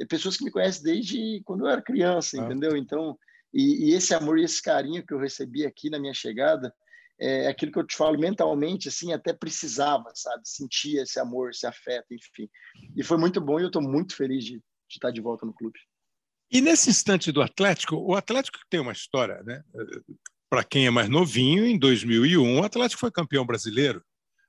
é, pessoas que me conhecem desde quando eu era criança, ah. entendeu? Então, e, e, esse amor e esse carinho que eu recebi aqui na minha chegada, é aquilo que eu te falo mentalmente, assim, até precisava, sabe? Sentia esse amor, esse afeto, enfim. E foi muito bom e eu estou muito feliz de, de estar de volta no clube. E nesse instante do Atlético, o Atlético tem uma história, né? Para quem é mais novinho, em 2001 o Atlético foi campeão brasileiro.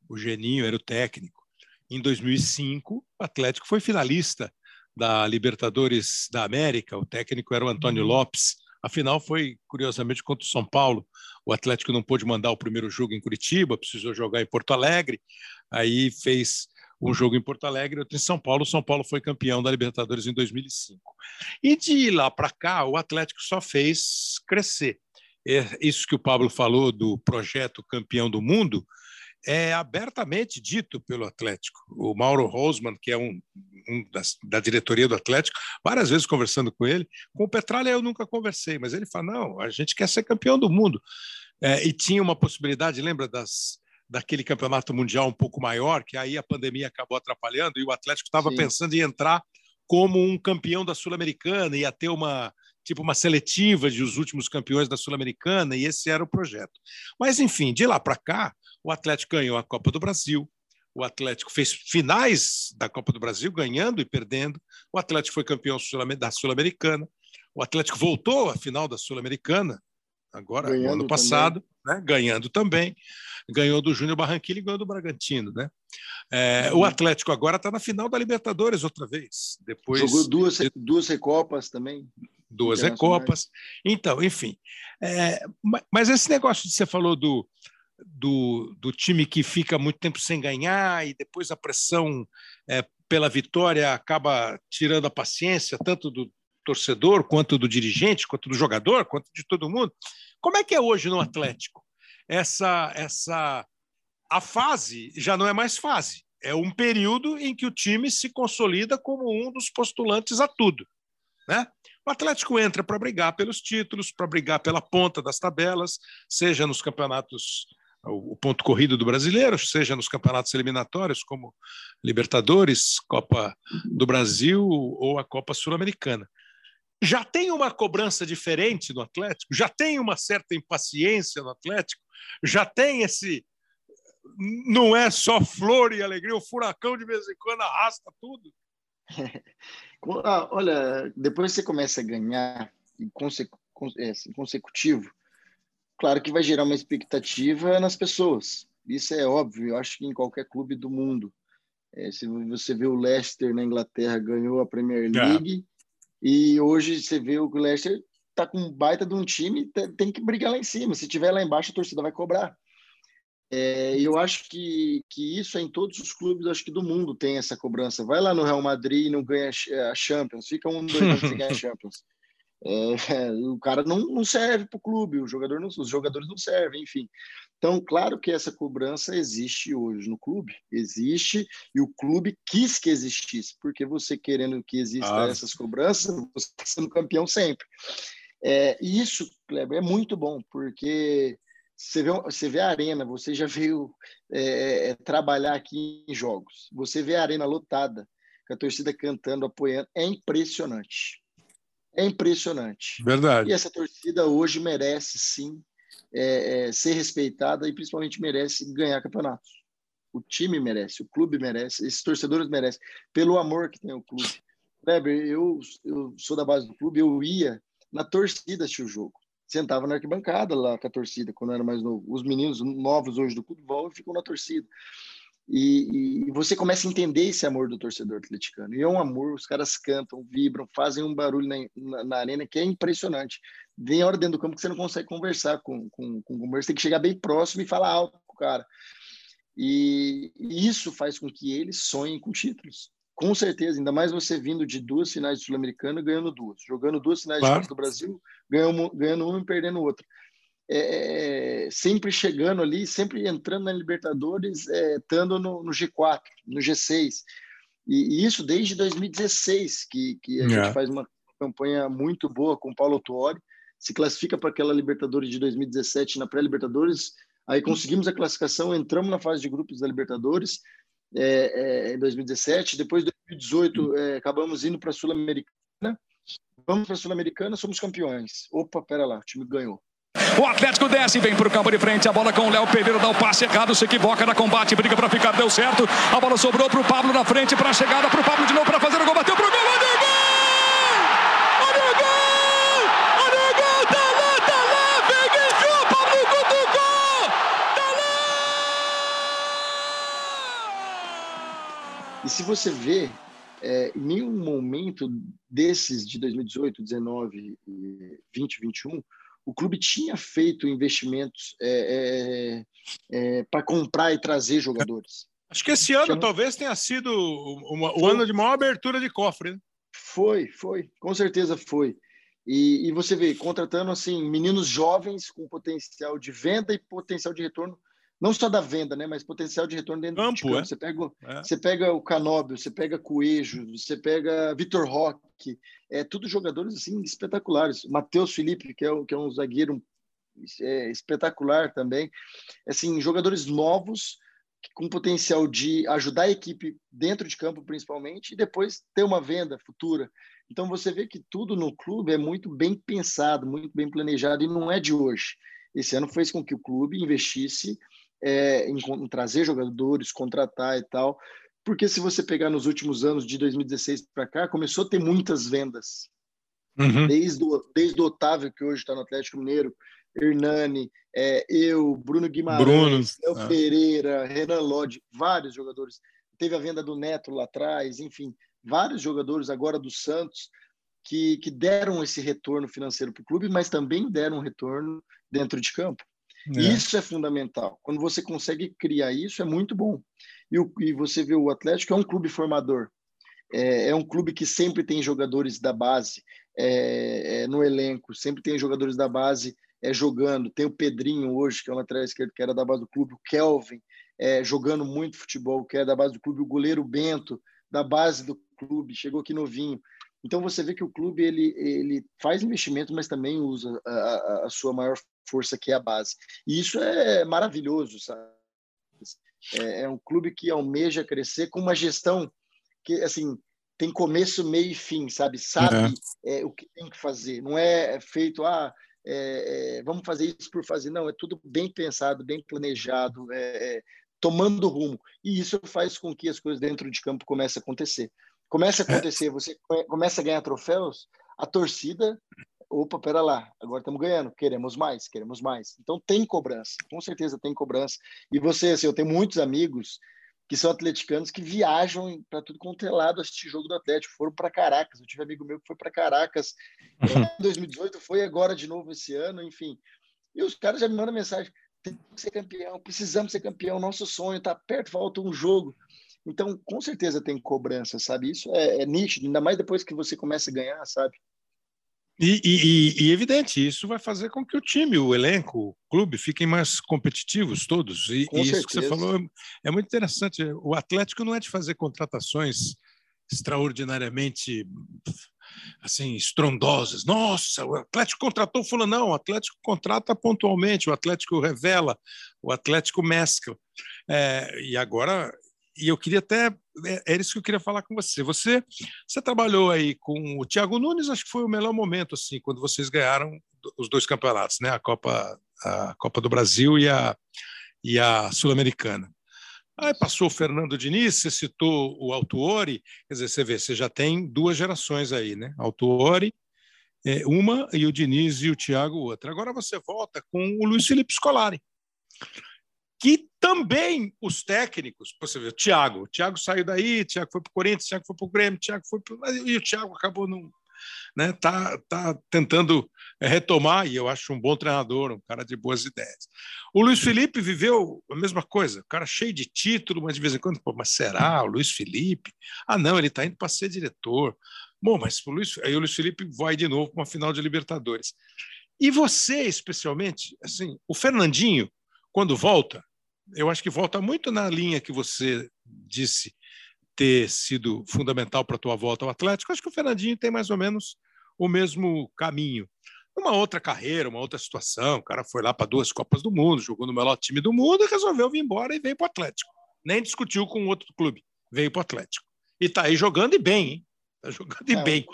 O Geninho era o técnico. Em 2005, o Atlético foi finalista da Libertadores da América. O técnico era o Antônio uhum. Lopes. A final foi, curiosamente, contra o São Paulo. O Atlético não pôde mandar o primeiro jogo em Curitiba, precisou jogar em Porto Alegre. Aí fez um jogo em Porto Alegre, outro em São Paulo. O São Paulo foi campeão da Libertadores em 2005. E de lá para cá, o Atlético só fez crescer. É isso que o Pablo falou do projeto campeão do mundo é abertamente dito pelo Atlético. O Mauro Rosman, que é um, um das, da diretoria do Atlético, várias vezes conversando com ele. Com o Petralha eu nunca conversei, mas ele fala: não, a gente quer ser campeão do mundo. É, e tinha uma possibilidade, lembra das, daquele campeonato mundial um pouco maior, que aí a pandemia acabou atrapalhando e o Atlético estava pensando em entrar como um campeão da Sul-Americana, ia ter uma tipo uma seletiva de os últimos campeões da Sul-Americana, e esse era o projeto. Mas, enfim, de lá para cá, o Atlético ganhou a Copa do Brasil, o Atlético fez finais da Copa do Brasil, ganhando e perdendo. O Atlético foi campeão da Sul-Americana. O Atlético voltou à final da Sul-Americana, agora, ganhando no ano passado. Né? ganhando também. Ganhou do Júnior Barranquilla e ganhou do Bragantino. Né? É, o Atlético agora está na final da Libertadores outra vez. Depois, Jogou duas, duas Recopas também. Duas Recopas. Então, enfim. É, mas esse negócio que você falou do do, do time que fica muito tempo sem ganhar e depois a pressão é, pela vitória acaba tirando a paciência, tanto do torcedor, quanto do dirigente, quanto do jogador, quanto de todo mundo. Como é que é hoje no Atlético? Essa, essa a fase já não é mais fase, é um período em que o time se consolida como um dos postulantes a tudo. Né? O Atlético entra para brigar pelos títulos, para brigar pela ponta das tabelas, seja nos campeonatos o ponto corrido do brasileiro, seja nos campeonatos eliminatórios, como Libertadores, Copa do Brasil ou a Copa Sul-Americana. Já tem uma cobrança diferente no Atlético, já tem uma certa impaciência no Atlético, já tem esse. Não é só flor e alegria, o furacão de vez em quando arrasta tudo. Olha, depois você começa a ganhar em é, consecutivo, Claro que vai gerar uma expectativa nas pessoas. Isso é óbvio, eu acho que em qualquer clube do mundo. É, se você vê o Leicester na Inglaterra ganhou a Premier League e hoje você vê o Leicester tá com um baita de um time, tem que brigar lá em cima. Se tiver lá embaixo, a torcida vai cobrar. É, eu acho que, que isso é em todos os clubes, acho que do mundo tem essa cobrança. Vai lá no Real Madrid e não ganha a Champions, fica um, dois anos sem ganhar a Champions. É, o cara não, não serve para o clube, o jogador não, os jogadores não servem, enfim. Então, claro que essa cobrança existe hoje no clube, existe, e o clube quis que existisse, porque você querendo que exista ah. essas cobranças, você está sendo campeão sempre. É, e isso, Kleber, é muito bom, porque você vê, você vê a arena, você já veio é, é, trabalhar aqui em jogos, você vê a arena lotada, com a torcida cantando, apoiando, é impressionante é impressionante. Verdade. E essa torcida hoje merece sim é, é, ser respeitada e principalmente merece ganhar campeonatos. O time merece, o clube merece, esses torcedores merecem, pelo amor que tem o clube. Weber, eu, eu sou da base do clube, eu ia na torcida assistir o jogo. sentava na arquibancada lá com a torcida, quando era mais novo. Os meninos novos hoje do clube vão e ficam na torcida. E, e, você começa a entender esse amor do torcedor atleticano. E é um amor, os caras cantam, vibram, fazem um barulho na, na, na arena que é impressionante. Vem hora dentro do campo que você não consegue conversar com, com, com o conversa, tem que chegar bem próximo e falar alto com o cara. E, e isso faz com que eles sonhem com títulos. Com certeza, ainda mais você vindo de duas finais de Sul-Americana ganhando duas, jogando duas finais claro. do Brasil, ganhando, ganhando uma e perdendo outra. É, é, sempre chegando ali, sempre entrando na Libertadores, é, estando no, no, G4, no G6. E, e, isso desde 2016, que, que a gente é. faz uma campanha muito boa com o Paulo Tuori, se classifica para aquela Libertadores de 2017 na pré-Libertadores, aí conseguimos a classificação, entramos na fase de grupos da Libertadores é, é, em 2017, depois de 2018 é, acabamos indo para a Sul-Americana, vamos para a Sul-Americana, somos campeões. Opa, pera lá, o time ganhou. O Atlético desce, vem para o campo de frente. A bola com o Léo Pereira dá o passe errado, se equivoca na combate, briga para ficar, deu certo. A bola sobrou para o Pablo na frente, para a chegada, para o Pablo de novo para fazer o gol, bateu para o gol, bateu o gol! E se você vê, é, em nenhum momento desses de 2018, 19, 20, 21, o clube tinha feito investimentos é, é, é para comprar e trazer jogadores. Acho que esse ano tinha... talvez tenha sido uma, o ano de maior abertura de cofre. Né? Foi, foi, com certeza foi. E, e, você vê, contratando assim meninos jovens com potencial de venda e potencial de retorno não só da venda, né, mas potencial de retorno dentro campo, do campo. É? Você, pega, é. você pega o Canóbio, você pega Coelho, você pega Vitor Roque, é tudo jogadores assim espetaculares. Matheus Felipe, que é, que é um zagueiro é, espetacular também. Assim, jogadores novos com potencial de ajudar a equipe dentro de campo, principalmente, e depois ter uma venda futura. Então você vê que tudo no clube é muito bem pensado, muito bem planejado, e não é de hoje. Esse ano fez com que o clube investisse é, em, em trazer jogadores, contratar e tal. Porque se você pegar nos últimos anos, de 2016 para cá, começou a ter muitas vendas. Uhum. Desde, o, desde o Otávio, que hoje está no Atlético Mineiro, Hernani, é, eu, Bruno Guimarães, Bruno. É. Pereira, Renan Lodge, vários jogadores. Teve a venda do Neto lá atrás, enfim, vários jogadores agora do Santos que, que deram esse retorno financeiro para o clube, mas também deram um retorno dentro de campo. É. Isso é fundamental. Quando você consegue criar isso, é muito bom. E, o, e você vê o Atlético é um clube formador. É, é um clube que sempre tem jogadores da base é, é no elenco, sempre tem jogadores da base é, jogando. Tem o Pedrinho hoje, que é um lateral esquerdo que era da base do clube, o Kelvin é, jogando muito futebol, que é da base do clube, o goleiro Bento, da base do clube, chegou aqui novinho. Então você vê que o clube ele, ele faz investimento, mas também usa a, a, a sua maior força que é a base. E isso é maravilhoso, sabe? É, é um clube que almeja crescer com uma gestão que, assim, tem começo, meio e fim, sabe? Sabe é. É, o que tem que fazer. Não é feito, ah, é, é vamos fazer isso por fazer. Não, é tudo bem pensado, bem planejado, é, é, tomando rumo. E isso faz com que as coisas dentro de campo comecem a acontecer. Começa a acontecer, você começa a ganhar troféus, a torcida opa, pera lá, agora estamos ganhando, queremos mais, queremos mais. Então tem cobrança, com certeza tem cobrança. E você, assim, eu tenho muitos amigos que são atleticanos que viajam para tudo quanto é lado assistir jogo do Atlético, foram para Caracas. Eu tive um amigo meu que foi para Caracas em 2018, foi agora de novo esse ano, enfim. E os caras já me mandam mensagem: tem que ser campeão, precisamos ser campeão, nosso sonho está perto, falta um jogo. Então, com certeza tem cobrança, sabe? Isso é, é nítido, ainda mais depois que você começa a ganhar, sabe? E, e, e, evidente, isso vai fazer com que o time, o elenco, o clube fiquem mais competitivos todos. E, e isso que você falou é muito interessante. O Atlético não é de fazer contratações extraordinariamente assim estrondosas. Nossa, o Atlético contratou fulano. Não, o Atlético contrata pontualmente, o Atlético revela, o Atlético mescla. É, e agora e eu queria até. É, era isso que eu queria falar com você. Você, você trabalhou aí com o Thiago Nunes, acho que foi o melhor momento, assim, quando vocês ganharam os dois campeonatos, né? A Copa, a Copa do Brasil e a, e a Sul-Americana. Aí passou o Fernando Diniz, você citou o Altuori, quer dizer, você vê, você já tem duas gerações aí, né? Altuori é, uma e o Diniz e o Thiago outra. Agora você volta com o Luiz Felipe Scolari, que também os técnicos, você vê, o Thiago, o Thiago saiu daí, o Thiago foi para o Corinthians, o Thiago foi para o Grêmio, o Thiago foi pro... e o Thiago acabou não, né, tá, tá tentando retomar, e eu acho um bom treinador, um cara de boas ideias. O Luiz Felipe viveu a mesma coisa, o cara cheio de título, mas de vez em quando, pô, mas será o Luiz Felipe? Ah, não, ele está indo para ser diretor. Bom, mas o Luiz, aí o Luiz Felipe vai de novo para uma final de Libertadores. E você, especialmente, assim, o Fernandinho, quando volta, eu acho que volta muito na linha que você disse ter sido fundamental para a tua volta ao Atlético. Acho que o Fernandinho tem mais ou menos o mesmo caminho. Uma outra carreira, uma outra situação, o cara foi lá para duas Copas do Mundo, jogou no melhor time do mundo e resolveu vir embora e veio para o Atlético. Nem discutiu com outro clube, veio para o Atlético. E está aí jogando e bem, hein? Está jogando e é, bem.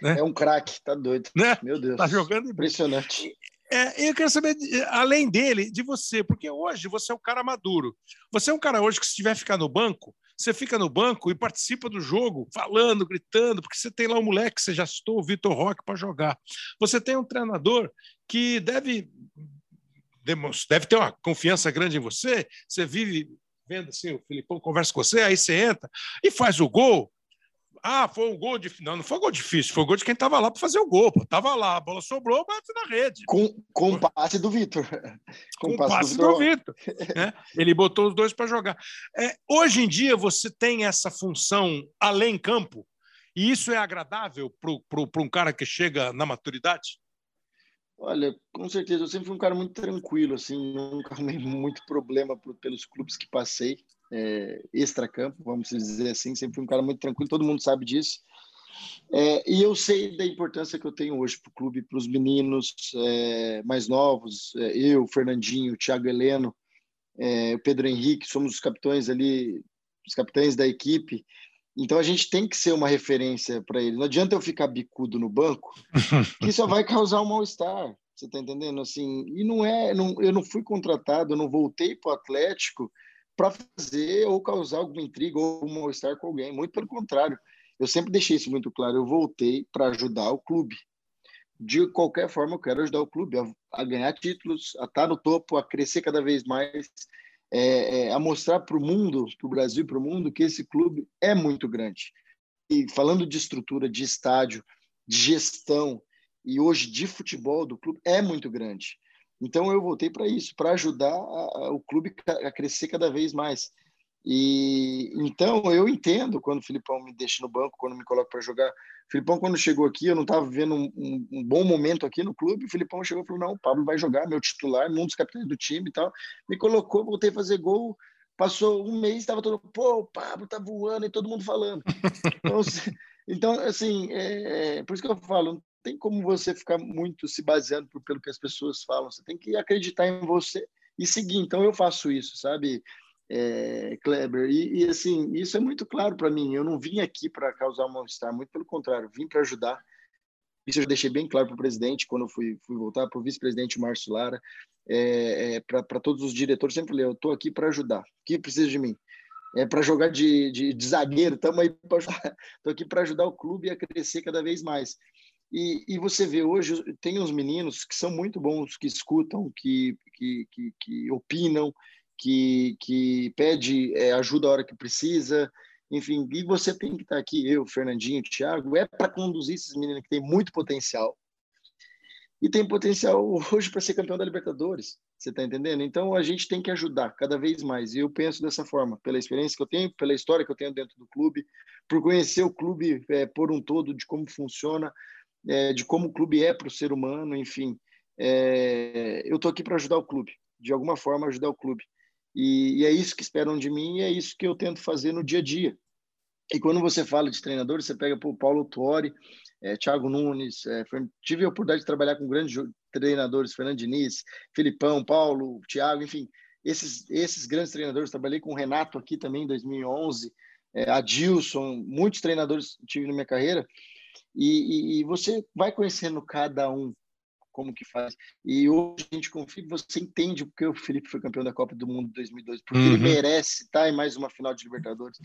Né? É um craque, tá doido. Né? Meu Deus. Está jogando Impressionante. É, eu quero saber, além dele, de você, porque hoje você é um cara maduro. Você é um cara hoje que, se tiver ficar no banco, você fica no banco e participa do jogo, falando, gritando, porque você tem lá um moleque que você já citou, o Vitor Roque, para jogar. Você tem um treinador que deve, deve ter uma confiança grande em você, você vive vendo assim, o Filipão conversa com você, aí você entra e faz o gol, ah, foi um gol difícil. Não, não foi um gol difícil, foi um gol de quem estava lá para fazer o gol. Pô. Tava lá, a bola sobrou, bate na rede. Com, com o passe do Vitor. Com, o passe, passe do Vitor. né? Ele botou os dois para jogar. É, hoje em dia, você tem essa função além campo, e isso é agradável para um cara que chega na maturidade? Olha, com certeza. Eu sempre fui um cara muito tranquilo, assim, nunca arrumei muito problema pelos clubes que passei é, extra-campo, vamos dizer assim. Sempre um cara muito tranquilo, todo mundo sabe disso. É, e eu sei da importância que eu tenho hoje para o clube, para os meninos é, mais novos, é, eu, Fernandinho, Thiago Heleno, é, o Pedro Henrique, somos os capitães ali, os capitães da equipe. Então a gente tem que ser uma referência para ele. Não adianta eu ficar bicudo no banco, que só vai causar um mal-estar. Você está entendendo? Assim, e não é, não, eu não fui contratado, eu não voltei para o Atlético para fazer ou causar alguma intriga ou um mal-estar com alguém. Muito pelo contrário. Eu sempre deixei isso muito claro. Eu voltei para ajudar o clube. De qualquer forma, eu quero ajudar o clube a, a ganhar títulos, a estar tá no topo, a crescer cada vez mais, é, é, a mostrar para o mundo, para o Brasil e para o mundo, que esse clube é muito grande. E falando de estrutura, de estádio, de gestão e hoje de futebol do clube, é muito grande. Então eu voltei para isso, para ajudar a, a, o clube a crescer cada vez mais. E então eu entendo quando o Filipão me deixa no banco, quando me coloca para jogar. O Filipão, quando chegou aqui, eu não estava vivendo um, um, um, bom momento aqui no clube. O Filipão chegou e falou: Não, o Pablo vai jogar, meu titular, um dos capitães do time e tal. Me colocou, voltei a fazer gol. Passou um mês, estava todo, pô, o Pablo tá voando e todo mundo falando. Então, então assim, é, é, por isso que eu falo, tem como você ficar muito se baseando por, pelo que as pessoas falam. Você tem que acreditar em você e seguir. Então eu faço isso, sabe, é, Kleber? E, e, assim, isso é muito claro para mim. Eu não vim aqui para causar mal-estar, muito pelo contrário, vim para ajudar. Isso eu deixei bem claro para o presidente quando eu fui, fui voltar, para o vice-presidente Márcio Lara, é, é, para todos os diretores. Sempre falei: eu estou aqui para ajudar. O que precisa de mim? é para jogar de, de, de zagueiro, estamos aí para Estou aqui para ajudar o clube a crescer cada vez mais. E, e, você vê hoje, tem uns meninos que são muito bons, que escutam, que, que, que, que opinam, que, que pede é, ajuda a hora que precisa, enfim, e você tem que estar aqui, eu, Fernandinho, Thiago, é para conduzir esses meninos que têm muito potencial, e tem potencial hoje para ser campeão da Libertadores, você está entendendo? Então a gente tem que ajudar cada vez mais, e eu penso dessa forma, pela experiência que eu tenho, pela história que eu tenho dentro do clube, por conhecer o clube é, por um todo, de como funciona, é, de como o clube é para o ser humano, enfim. É, eu estou aqui para ajudar o clube, de alguma forma ajudar o clube. E, e, é isso que esperam de mim e é isso que eu tento fazer no dia a dia. E quando você fala de treinadores, você pega o Paulo Tuori, é, Thiago Nunes, é, tive a oportunidade de trabalhar com grandes treinadores, Fernando Diniz, Filipão, Paulo, Thiago, enfim, esses, esses grandes treinadores. Trabalhei com o Renato aqui também em 2011, é, Adilson, muitos treinadores tive na minha carreira. E, e, e, você vai conhecendo cada um como que faz. E hoje a gente confia que você entende porque o Felipe foi campeão da Copa do Mundo em 2002, porque uhum. ele merece estar em mais uma final de Libertadores.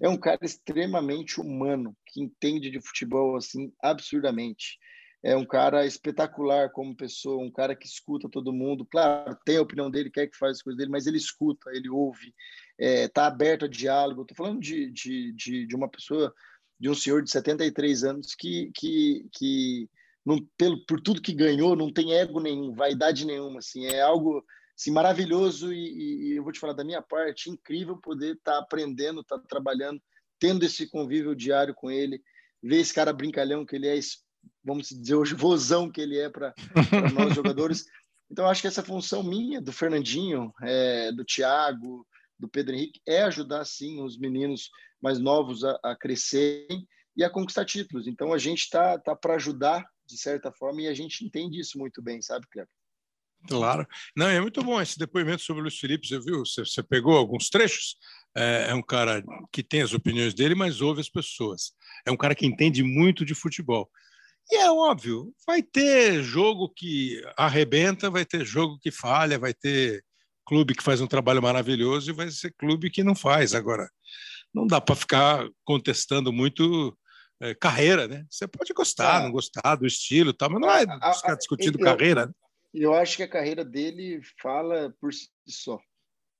É um cara extremamente humano, que entende de futebol assim absurdamente. é um cara espetacular como pessoa, um cara que escuta todo mundo. Claro, tem a opinião dele, quer que faz as coisas dele, mas ele escuta, ele ouve, está é, tá aberto a diálogo. Estou falando de, de, de, de, uma pessoa, de um senhor de 73 anos que, que, que não, pelo, por tudo que ganhou, não tem ego nenhum, vaidade nenhuma. Assim, é algo assim, maravilhoso e, e, eu vou te falar da minha parte, incrível poder estar tá aprendendo, estar tá trabalhando, tendo esse convívio diário com ele, ver esse cara brincalhão que ele é vamos dizer hoje, vozão que ele é para nós jogadores. Então, acho que essa função minha, do Fernandinho, é, do Thiago, do Pedro Henrique, é ajudar, sim, os meninos mais novos a, a crescerem e a conquistar títulos. Então, a gente está tá, tá para ajudar, de certa forma, e a gente entende isso muito bem, sabe, Cleber? Claro. Não, é muito bom esse depoimento sobre o Luiz Felipe. Você viu? Você, você pegou alguns trechos. É, é, um cara que tem as opiniões dele, mas ouve as pessoas. É um cara que entende muito de futebol. E é óbvio, vai ter jogo que arrebenta, vai ter jogo que falha, vai ter clube que faz um trabalho maravilhoso e vai ser clube que não faz. Agora, não dá para ficar contestando muito é, carreira, né? Você pode gostar, ah, não gostar do estilo, tal, mas não é ficar discutindo eu, carreira. Eu acho que a carreira dele fala por si só.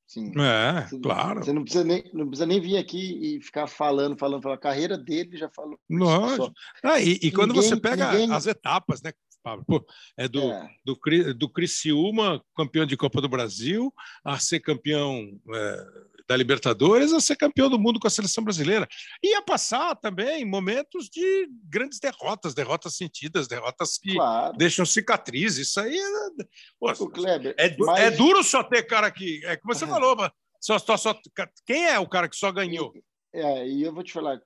Sim. É, você, claro. Você não precisa, nem, não precisa nem vir aqui e ficar falando, falando, falando. A carreira dele já falou. Lógico. Ah, e, e quando você pega ninguém... as etapas, né, Pablo? Pô, é do, é. do, do Criciúma, campeão de Copa do Brasil, a ser campeão é, da Libertadores a ser campeão do mundo com a seleção brasileira. Ia passar também momentos de grandes derrotas, derrotas sentidas, derrotas que claro. deixam cicatrizes. Isso aí é, pô, Kleber, é, mas... é, duro só ter cara que. É como você falou, mas só, só, só, quem é o cara que só ganhou? É, e eu vou te falar,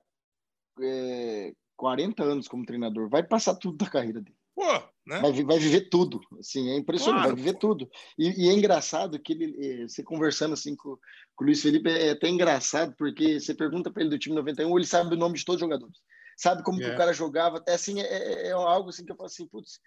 é, 40 anos como treinador, vai passar tudo da carreira dele. Pô, né? vai, vai, viver tudo, assim, é impressionante, claro. vai viver tudo. E, e, é engraçado que ele, eh, você conversando assim com, com o Luiz Felipe, é até engraçado, porque você pergunta para ele do time 91, ele sabe o nome de todos os jogadores. Sabe como é. o cara jogava, até assim, é, é, é, algo assim que eu falo assim, putz,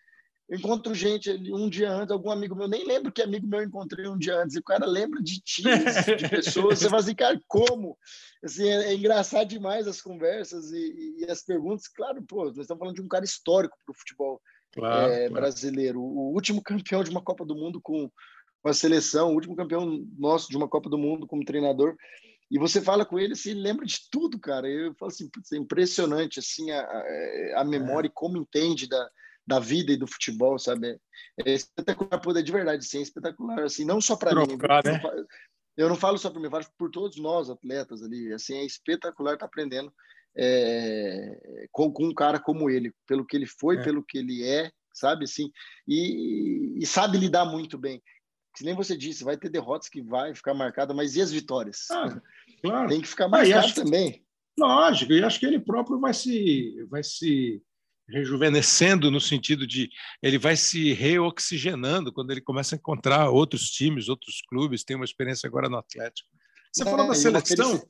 eu encontro gente um dia antes, algum amigo meu, nem lembro que amigo meu eu encontrei um dia antes, e o cara lembra de times, de pessoas, você fala assim, cara, como? Assim, é, é engraçado demais as conversas e, e, as perguntas, claro, pô, nós estamos falando de um cara histórico para o futebol, claro, é, claro. brasileiro. O último campeão de uma Copa do Mundo com, com a seleção, o último campeão nosso de uma Copa do Mundo como treinador. E você fala com ele, assim, ele lembra de tudo, cara. Eu falo assim, é impressionante, assim, a, a, memória e como entende da, da vida e do futebol, sabe? É espetacular poder, de verdade, sim, é espetacular, assim, não só para mim. Né? Eu não falo só para mim, falo por todos nós, atletas ali, assim, é espetacular estar tá aprendendo é, com, com, um cara como ele, pelo que ele foi, é. pelo que ele é, sabe assim, e, e, sabe lidar muito bem. Que nem você disse, vai ter derrotas que vai ficar marcada, mas e as vitórias? Ah, claro. Tem que ficar marcado ah, também. lógico, e acho que ele próprio vai se, vai se rejuvenescendo no sentido de ele vai se reoxigenando quando ele começa a encontrar outros times, outros clubes, tem uma experiência agora no Atlético. Você é, falou da seleção.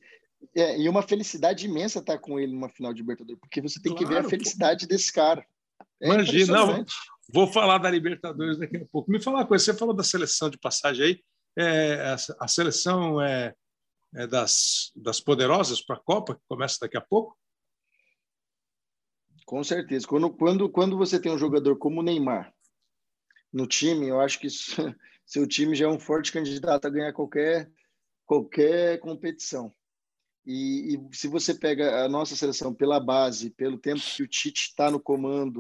É, e uma felicidade imensa estar com ele numa final de Libertadores, porque você tem claro, que ver a felicidade pô. desse cara. É Imagina, não, vou falar da Libertadores daqui a pouco. Me falar uma coisa, você falou da seleção de passagem aí, é, a, a, seleção é, é das, das poderosas para a Copa, que começa daqui a pouco? Com certeza. Quando, quando, quando você tem um jogador como o Neymar no time, eu acho que isso, seu time já é um forte candidato a ganhar qualquer, qualquer competição. E, e, se você pega a nossa seleção pela base, pelo tempo que o Tite está no comando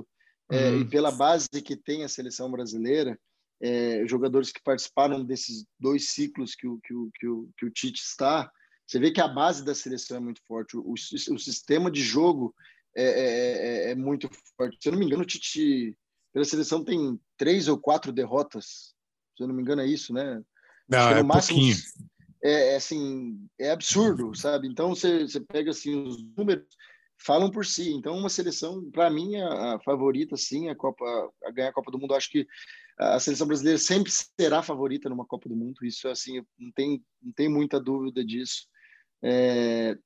uhum. é, e uhum. pela base que tem a seleção brasileira, é, jogadores que participaram desses dois ciclos que o, que, o, que, o, que o Tite está, você vê que a base da seleção é muito forte, o, o sistema de jogo é, é, é, é, muito forte. Se eu não me engano, o Tite, pela seleção, tem três ou quatro derrotas, se eu não me engano, é isso, né? Não, é máximo, pouquinho é, é, assim, é absurdo, sabe? Então você, você pega assim os números falam por si. Então uma seleção, para mim, a, a, favorita sim, a Copa a ganhar a Copa do Mundo. acho que a seleção brasileira sempre será favorita numa Copa do Mundo. Isso assim, não tem não tem muita dúvida disso. É,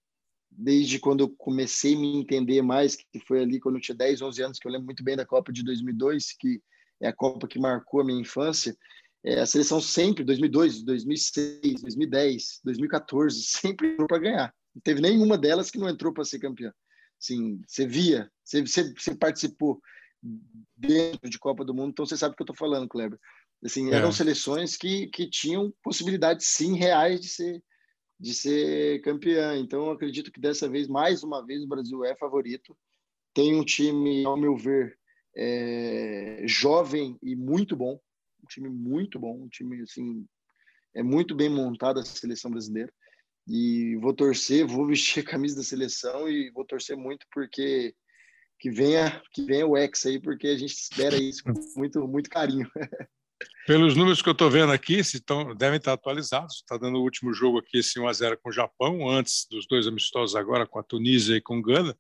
desde quando eu comecei a me entender mais, que foi ali quando eu tinha 10, 11 anos, que eu lembro muito bem da Copa de 2002, que é a Copa que marcou a minha infância. É, a seleção sempre, 2002, 2006, 2010, 2014, sempre entrou para ganhar. Não teve nenhuma delas que não entrou para ser campeã. Assim, você via, você, você, participou. dentro de Copa do Mundo, então você sabe o que eu estou falando, Kleber. Assim, eram é. seleções que, que tinham possibilidades sim reais de ser de ser campeã. Então, acredito que dessa vez, mais uma vez, o Brasil é favorito. Tem um time, ao meu ver, é, jovem e muito bom, time muito bom, um time assim é muito bem montado a seleção brasileira e vou torcer, vou vestir a camisa da seleção e vou torcer muito porque que venha que venha o ex aí porque a gente espera isso com muito muito carinho. Pelos números que eu estou vendo aqui, estão, devem estar atualizados. Está dando o último jogo aqui, esse 1x0 com o Japão, antes dos dois amistosos agora com a Tunísia e com Gana.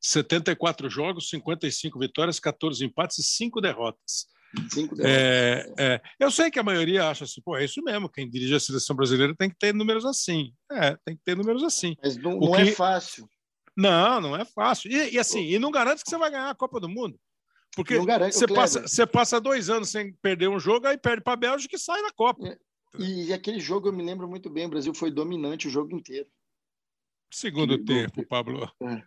74 jogos, 55 vitórias, 14 empates e 5 derrotas. Cinco é, é, eu sei que a maioria acha assim, pô, é isso mesmo, quem dirige a seleção brasileira tem que ter números assim. É, tem que ter números assim. Mas não, não é que... é fácil. Não, não é fácil. E, e assim, e não garante que você vai ganhar a Copa do Mundo. Porque você passa, você passa dois anos sem perder um jogo, aí perde para a Bélgica e sai na Copa. É, e aquele jogo eu me lembro muito bem, o Brasil foi dominante o jogo inteiro. Segundo tempo, Pablo. É.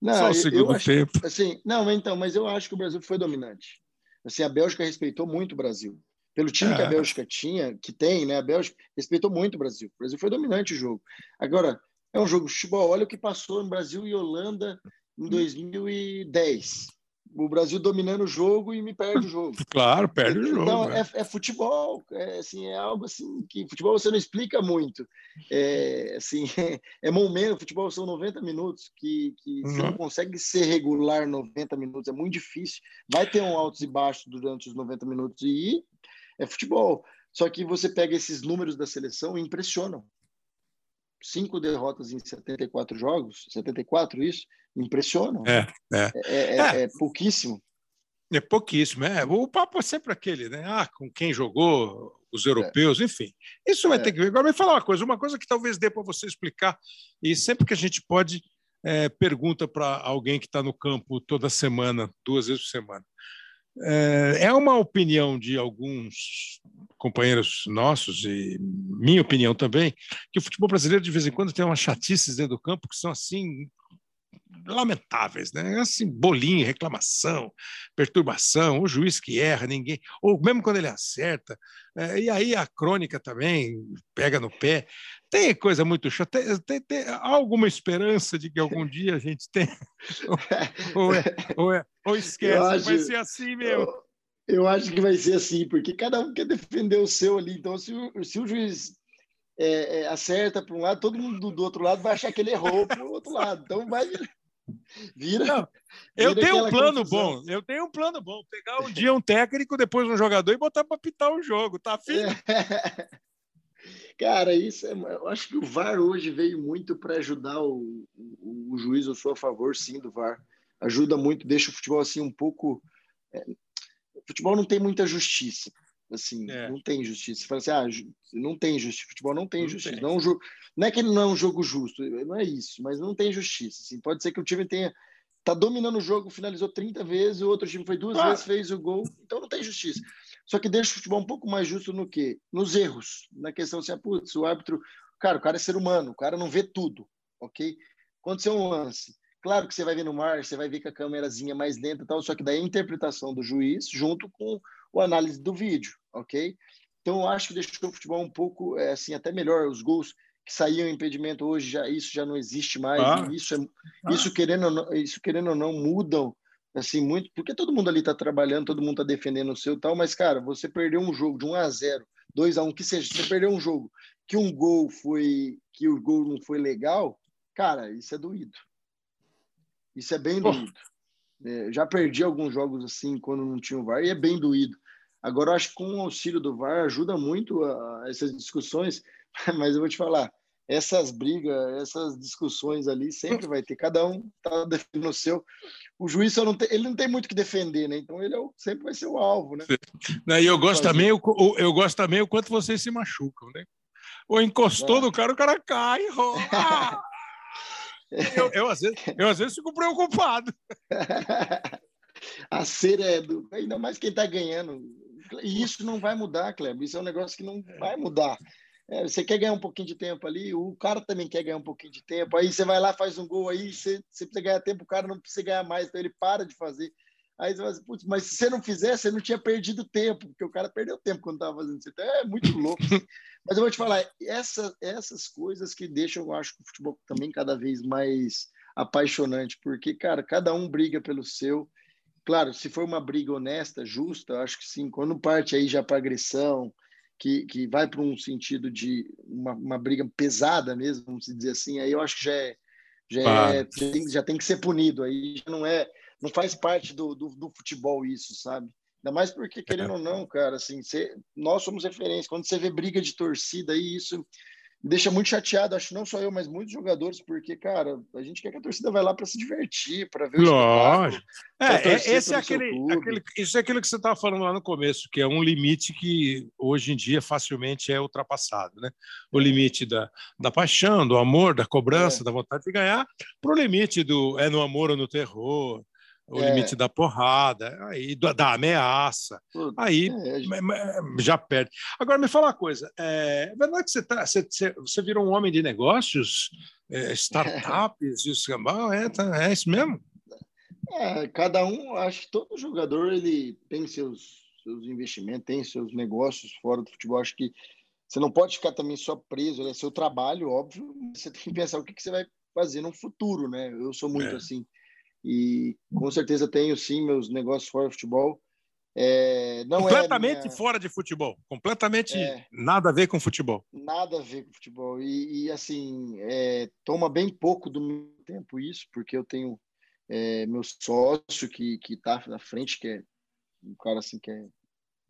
Não, Só o segundo acho, tempo. Assim, não, então, mas eu acho que o Brasil foi dominante. Assim, a Bélgica respeitou muito o Brasil. Pelo time que a é. Bélgica tinha, que tem, né? A Bélgica respeitou muito o Brasil. O Brasil foi dominante o jogo. Agora, é um jogo de futebol. Olha o que passou no Brasil e Holanda em 2010 o Brasil dominando o jogo e me perde o jogo. Claro, perde o jogo. Então, né? é, é, futebol, é, assim, é algo assim que futebol você não explica muito. É, assim, é, é momento, futebol são 90 minutos, que, que uhum. você não consegue ser regular 90 minutos, é muito difícil. Vai ter um altos e baixos durante os 90 minutos e é futebol. Só que você pega esses números da seleção e impressionam cinco derrotas em 74 jogos, 74 isso, impressiona. É, é. É, é, é, é pouquíssimo. É pouquíssimo, é. O papo é sempre aquele, né? Ah, com quem jogou, os europeus, é. enfim. Isso vai é. ter que ver. Agora, me falar uma coisa, uma coisa que talvez dê para você explicar, e sempre que a gente pode, é, pergunta para alguém que está no campo toda semana, duas vezes por semana. É, é uma opinião de alguns companheiros nossos e minha opinião também que o futebol brasileiro de vez em quando tem umas chatices dentro do campo que são assim lamentáveis, né? Assim, bolinha, reclamação, perturbação, o juiz que erra, ninguém, ou mesmo quando ele acerta, é, e aí a crônica também pega no pé. Tem coisa muito chata. Tem, tem, tem alguma esperança de que algum dia a gente tenha? ou, ou, é, ou, é, ou esquece, acho, vai ser assim mesmo. Eu, eu, acho que vai ser assim, porque cada um quer defender o seu ali. Então, se o, se o juiz é, é, acerta para um lado, todo mundo do, do, outro lado vai achar que ele errou para o outro lado. Então vai vira. Não, eu vira tenho um plano confusão. bom. Eu tenho um plano bom. Pegar um dia um técnico, depois um jogador e botar para pitar o jogo. Tá afim? É. Cara, isso é, eu acho que o VAR hoje veio muito para ajudar o, o, o, juiz. Eu sou a favor, sim, do VAR. Ajuda muito, deixa o futebol assim um pouco. É, o futebol não tem muita justiça. Assim, é. não tem justiça. Você fala assim, ah, não tem justiça. Futebol não tem não justiça. Tem. Não, é não é que não é um jogo justo, não é isso, mas não tem justiça. Assim, pode ser que o time tenha tá dominando o jogo, finalizou 30 vezes, o outro time foi duas ah. vezes, fez o gol, então não tem justiça. Só que deixa o futebol um pouco mais justo no quê? Nos erros, na questão assim, ah, putz, o árbitro, cara, o cara é ser humano, o cara não vê tudo, ok? Aconteceu um lance, claro que você vai ver no mar, você vai ver que a câmerazinha é mais lenta e tal, só que daí a interpretação do juiz junto com o análise do vídeo, ok? Então eu acho que deixou o futebol um pouco, é, assim, até melhor, os gols que saíam impedimento hoje já isso já não existe mais ah. isso é, ah. isso querendo ou não, isso querendo ou não mudam assim muito porque todo mundo ali está trabalhando todo mundo está defendendo o seu tal mas cara você perdeu um jogo de 1 a 0 2 a 1 que seja você perdeu um jogo que um gol foi que o gol não foi legal cara isso é doído isso é bem doído é, já perdi alguns jogos assim quando não tinha o VAR e é bem doído agora eu acho que com o auxílio do VAR ajuda muito a, a essas discussões mas eu vou te falar, essas brigas, essas discussões ali sempre vai ter. Cada um tá defendendo o seu. O juiz não tem, ele não tem muito que defender, né? Então ele é o, sempre vai ser o alvo, né? E eu gosto também, eu, eu gosto também o quanto vocês se machucam, né? Ou encostou é. no cara, o cara cai, rola. eu, eu, às vezes, eu às vezes fico preocupado. A cera é do. Ainda mais quem tá ganhando. E isso não vai mudar, Kleber. Isso é um negócio que não vai mudar. É, você quer ganhar um pouquinho de tempo ali, o cara também quer ganhar um pouquinho de tempo. Aí você vai lá, faz um gol aí, você, você precisa ganhar tempo, o cara não precisa ganhar mais, então ele para de fazer Aí você fala assim, putz, mas se você não fizesse, você não tinha perdido tempo, porque o cara perdeu tempo quando estava fazendo isso. Então é muito louco. mas eu vou te falar, essa, essas coisas que deixam, eu acho, o futebol também cada vez mais apaixonante, porque, cara, cada um briga pelo seu. Claro, se for uma briga honesta, justa, acho que sim. Quando parte aí já para agressão, que, que vai para um sentido de uma, uma, briga pesada mesmo, vamos dizer assim, aí eu acho que já é, já, é, tem, já tem que ser punido. Aí já não é, não faz parte do, do, do futebol isso, sabe? Ainda mais porque, querendo ou não, cara, assim, você, nós somos referência. Quando você vê briga de torcida, aí isso me deixa muito chateado, acho não só eu, mas muitos jogadores, porque, cara, a gente quer que a torcida vai lá para se divertir, para ver o Lógico. É, é, esse é aquele, aquele, isso é aquilo que você estava falando lá no começo, que é um limite que hoje em dia facilmente é ultrapassado, né? O limite da, da paixão, do amor, da cobrança, é. da vontade de ganhar, para o limite do é no amor ou no terror, o é. limite da porrada, aí da ameaça, aí é, já perde. Agora me fala uma coisa, é, é verdade que você, tá, você, você virou um homem de negócios, é, startups, isso é, tá, é isso mesmo? É, cada um, acho que todo jogador ele tem seus, seus investimentos, tem seus negócios fora do futebol. Acho que você não pode ficar também só preso, é seu trabalho, óbvio. Você tem que pensar o que, que você vai fazer no futuro, né? Eu sou muito é. assim e com certeza tenho sim meus negócios fora de futebol. É, não é completamente é minha... fora de futebol, completamente é, nada a ver com futebol. Nada a ver com futebol. E, e assim, é, toma bem pouco do meu tempo isso, porque eu tenho é, meu sócio que que está na frente, que é um cara assim que é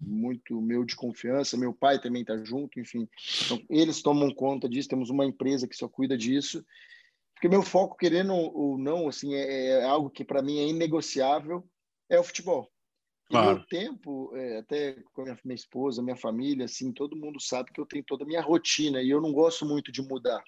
muito meu de confiança. Meu pai também está junto, enfim. Então, eles tomam conta disso. Temos uma empresa que só cuida disso. Porque meu foco, querendo ou não, assim, é, é algo que para mim é inegociável, é o futebol. Claro. Meu tempo, é, até com minha, minha esposa, minha família, assim, todo mundo sabe que eu tenho toda a minha rotina e eu não gosto muito de mudar.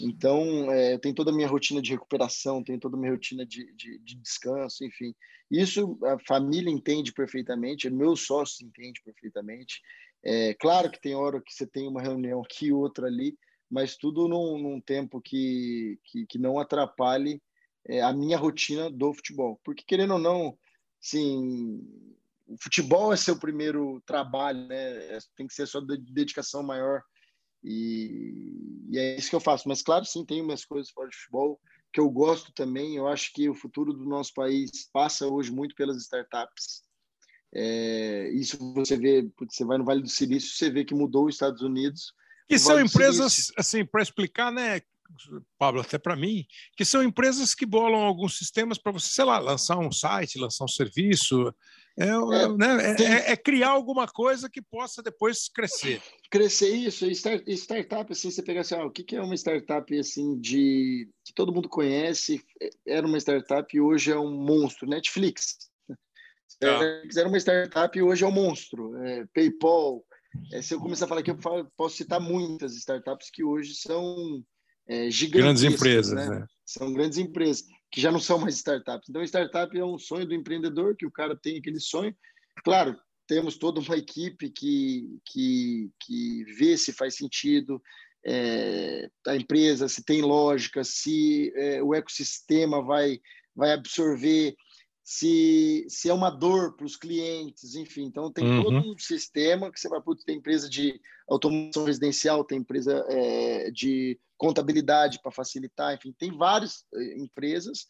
Então, é, eu tenho toda a minha rotina de recuperação, tenho toda a minha rotina de, de, de, descanso, enfim. Isso a família entende perfeitamente, meu sócio entende perfeitamente. É claro que tem hora que você tem uma reunião aqui, outra ali, mas tudo num, num tempo que, que, que, não atrapalhe é, a minha rotina do futebol. Porque, querendo ou não, sim, o futebol é seu primeiro trabalho, né? É, tem que ser a sua dedicação maior. E, e, é isso que eu faço. Mas, claro, sim, tem umas coisas fora de futebol que eu gosto também. Eu acho que o futuro do nosso país passa hoje muito pelas startups. É, isso você vê, você vai no Vale do Silício, você vê que mudou os Estados Unidos que são empresas, assim, para explicar, né, Pablo, até para mim, que são empresas que bolam alguns sistemas para você, sei lá, lançar um site, lançar um serviço. É, é, né, é, é, é criar alguma coisa que possa depois crescer. Crescer isso, e startup, assim, você pegar assim, ah, o que é uma startup assim de que todo mundo conhece, era uma startup e hoje é um monstro, Netflix. Ah. Era uma startup e hoje é um monstro. É, PayPal, é, se eu começar a falar aqui, eu posso citar muitas startups que hoje são é, gigantes. Grandes empresas, né? né? São grandes empresas, que já não são mais startups. Então, startup é um sonho do empreendedor, que o cara tem aquele sonho. Claro, temos toda uma equipe que, que, que vê se faz sentido, é, a empresa, se tem lógica, se é, o ecossistema vai, vai absorver se, se é uma dor para os clientes, enfim. Então, tem uhum. todo um sistema que você vai, putz, tem empresa de automação residencial, tem empresa é, de contabilidade para facilitar, enfim, tem várias é, empresas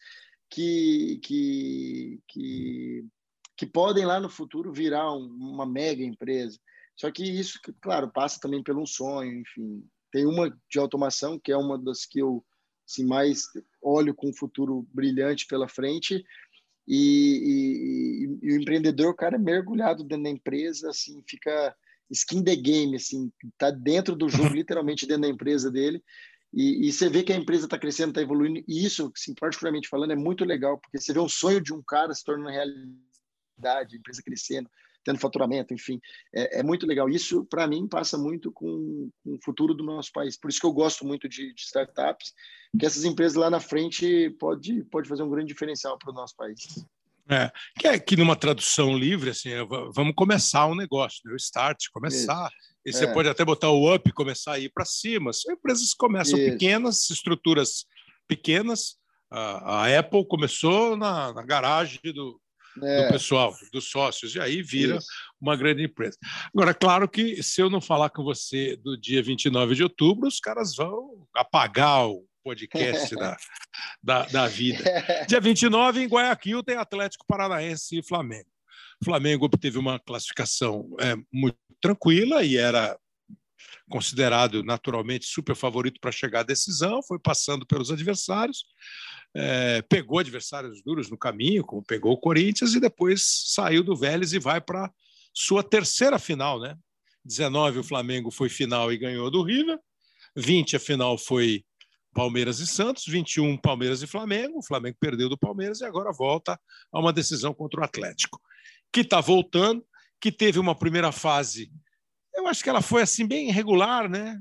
que, que, que, que podem lá no futuro virar um, uma mega empresa. Só que isso, claro, passa também pelo um sonho, enfim. Tem uma de automação, que é uma das que eu assim, mais olho com um futuro brilhante pela frente, e, e, e, o empreendedor, o cara é mergulhado dentro da empresa, assim, fica skin the game, assim, tá dentro do jogo, literalmente dentro da empresa dele. E, e você vê que a empresa está crescendo, está evoluindo. E isso, assim, particularmente falando, é muito legal, porque você vê um sonho de um cara se tornando realidade, a empresa crescendo, tendo faturamento, enfim, é, é muito legal. Isso, para mim, passa muito com, com, o futuro do nosso país. Por isso que eu gosto muito de, de startups, que essas empresas lá na frente pode, pode fazer um grande diferencial para o nosso país. É, que é que numa tradução livre, assim, é, vamos começar um negócio, né? o start, começar. Isso. E você é. pode até botar o up, começar a ir para cima. São empresas que começam Isso. pequenas, estruturas pequenas. A, a Apple começou na, na garagem do, é. do pessoal, dos sócios, e aí vira Isso. uma grande empresa. Agora, claro que se eu não falar com você do dia 29 de outubro, os caras vão apagar o podcast da, da, da vida. Dia 29, em Guayaquil, tem Atlético Paranaense e Flamengo. O Flamengo obteve uma classificação é, muito tranquila e era considerado naturalmente super favorito para chegar à decisão, foi passando pelos adversários, é, pegou adversários duros no caminho, como pegou o Corinthians, e depois saiu do Vélez e vai para sua terceira final. Né? 19 o Flamengo foi final e ganhou do River, 20 a final foi Palmeiras e Santos, 21 Palmeiras e Flamengo, o Flamengo perdeu do Palmeiras e agora volta a uma decisão contra o Atlético, que está voltando, que teve uma primeira fase eu acho que ela foi assim bem irregular, né?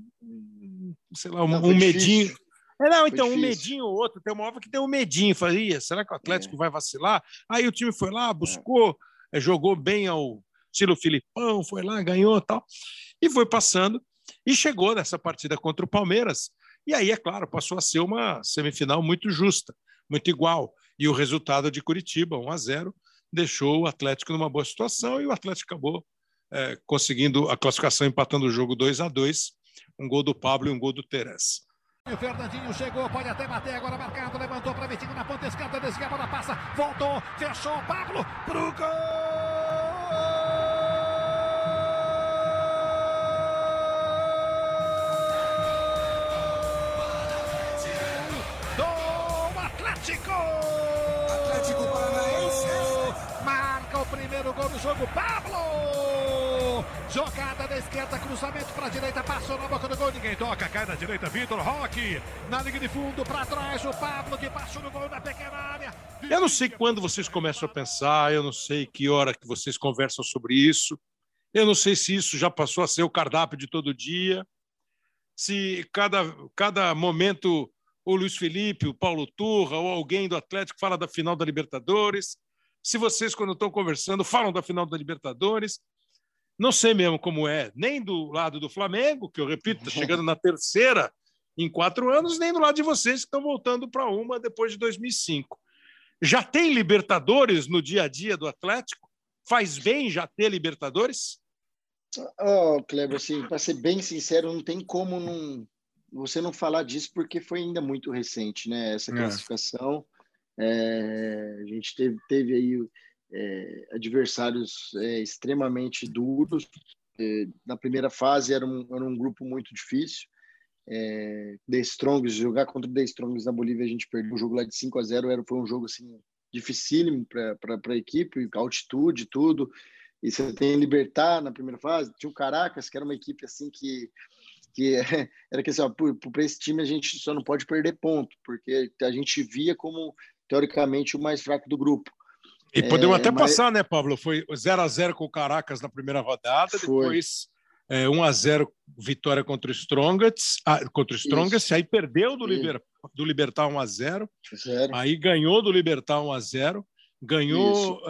Sei lá, um, não, um medinho. É, não, então, um medinho ou outro. Tem uma hora que tem um medinho. Falei, será que o Atlético é. vai vacilar? Aí o time foi lá, buscou, é. jogou bem ao estilo Filipão, foi lá, ganhou tal. E foi passando. E chegou nessa partida contra o Palmeiras. E aí, é claro, passou a ser uma semifinal muito justa, muito igual. E o resultado de Curitiba, 1 a 0 deixou o Atlético numa boa situação e o Atlético acabou é, conseguindo a classificação, empatando o jogo 2 a 2 Um gol do Pablo e um gol do Teres. O Fernandinho chegou, pode até bater agora marcado, levantou para Vitinho na ponta esquerda, desce a bola passa, voltou, fechou, Pablo pro gol! primeiro gol do jogo, Pablo! Jogada da esquerda, cruzamento para a direita, passou na boca do gol, ninguém toca, cai na direita, Vitor Roque, na linha de fundo, para trás, o Pablo que passou no gol da pequena área. Eu não sei quando vocês começam a pensar, eu não sei que hora que vocês conversam sobre isso, eu não sei se isso já passou a ser o cardápio de todo dia, se cada, cada momento o Luiz Felipe, o Paulo Turra ou alguém do Atlético fala da final da Libertadores se vocês, quando estão conversando, falam da final da Libertadores. Não sei mesmo como é, nem do lado do Flamengo, que eu repito, está chegando na terceira em quatro anos, nem do lado de vocês que estão voltando para uma depois de 2005. Já tem Libertadores no dia a dia do Atlético? Faz bem já ter Libertadores? Oh, Kleber, assim, para ser bem sincero, não tem como não, você não falar disso porque foi ainda muito recente, né? Essa é. classificação. É. É, a gente teve, teve aí é, adversários é, extremamente duros. É, na primeira fase era um, era um grupo muito difícil. É, The Strongs, jogar contra The Strongs na Bolívia, a gente perdeu o jogo lá de 5 a 0 era, foi um jogo assim, dificílimo para a equipe, altitude, tudo. E você tem Libertar na primeira fase, tinha o Caracas, que era uma equipe assim que que era que assim, para esse time a gente só não pode perder ponto, porque a gente via como teoricamente o mais fraco do grupo. E podemos é, até mas... passar, né, Pablo? Foi 0 a 0 com o Caracas na primeira rodada, Foi. depois é, 1 a 0 vitória contra o Strongest, ah, contra o Strongest, aí perdeu do, Liber, do Libertar 1 a 0, Zero. aí ganhou do Libertar 1 a 0, ganhou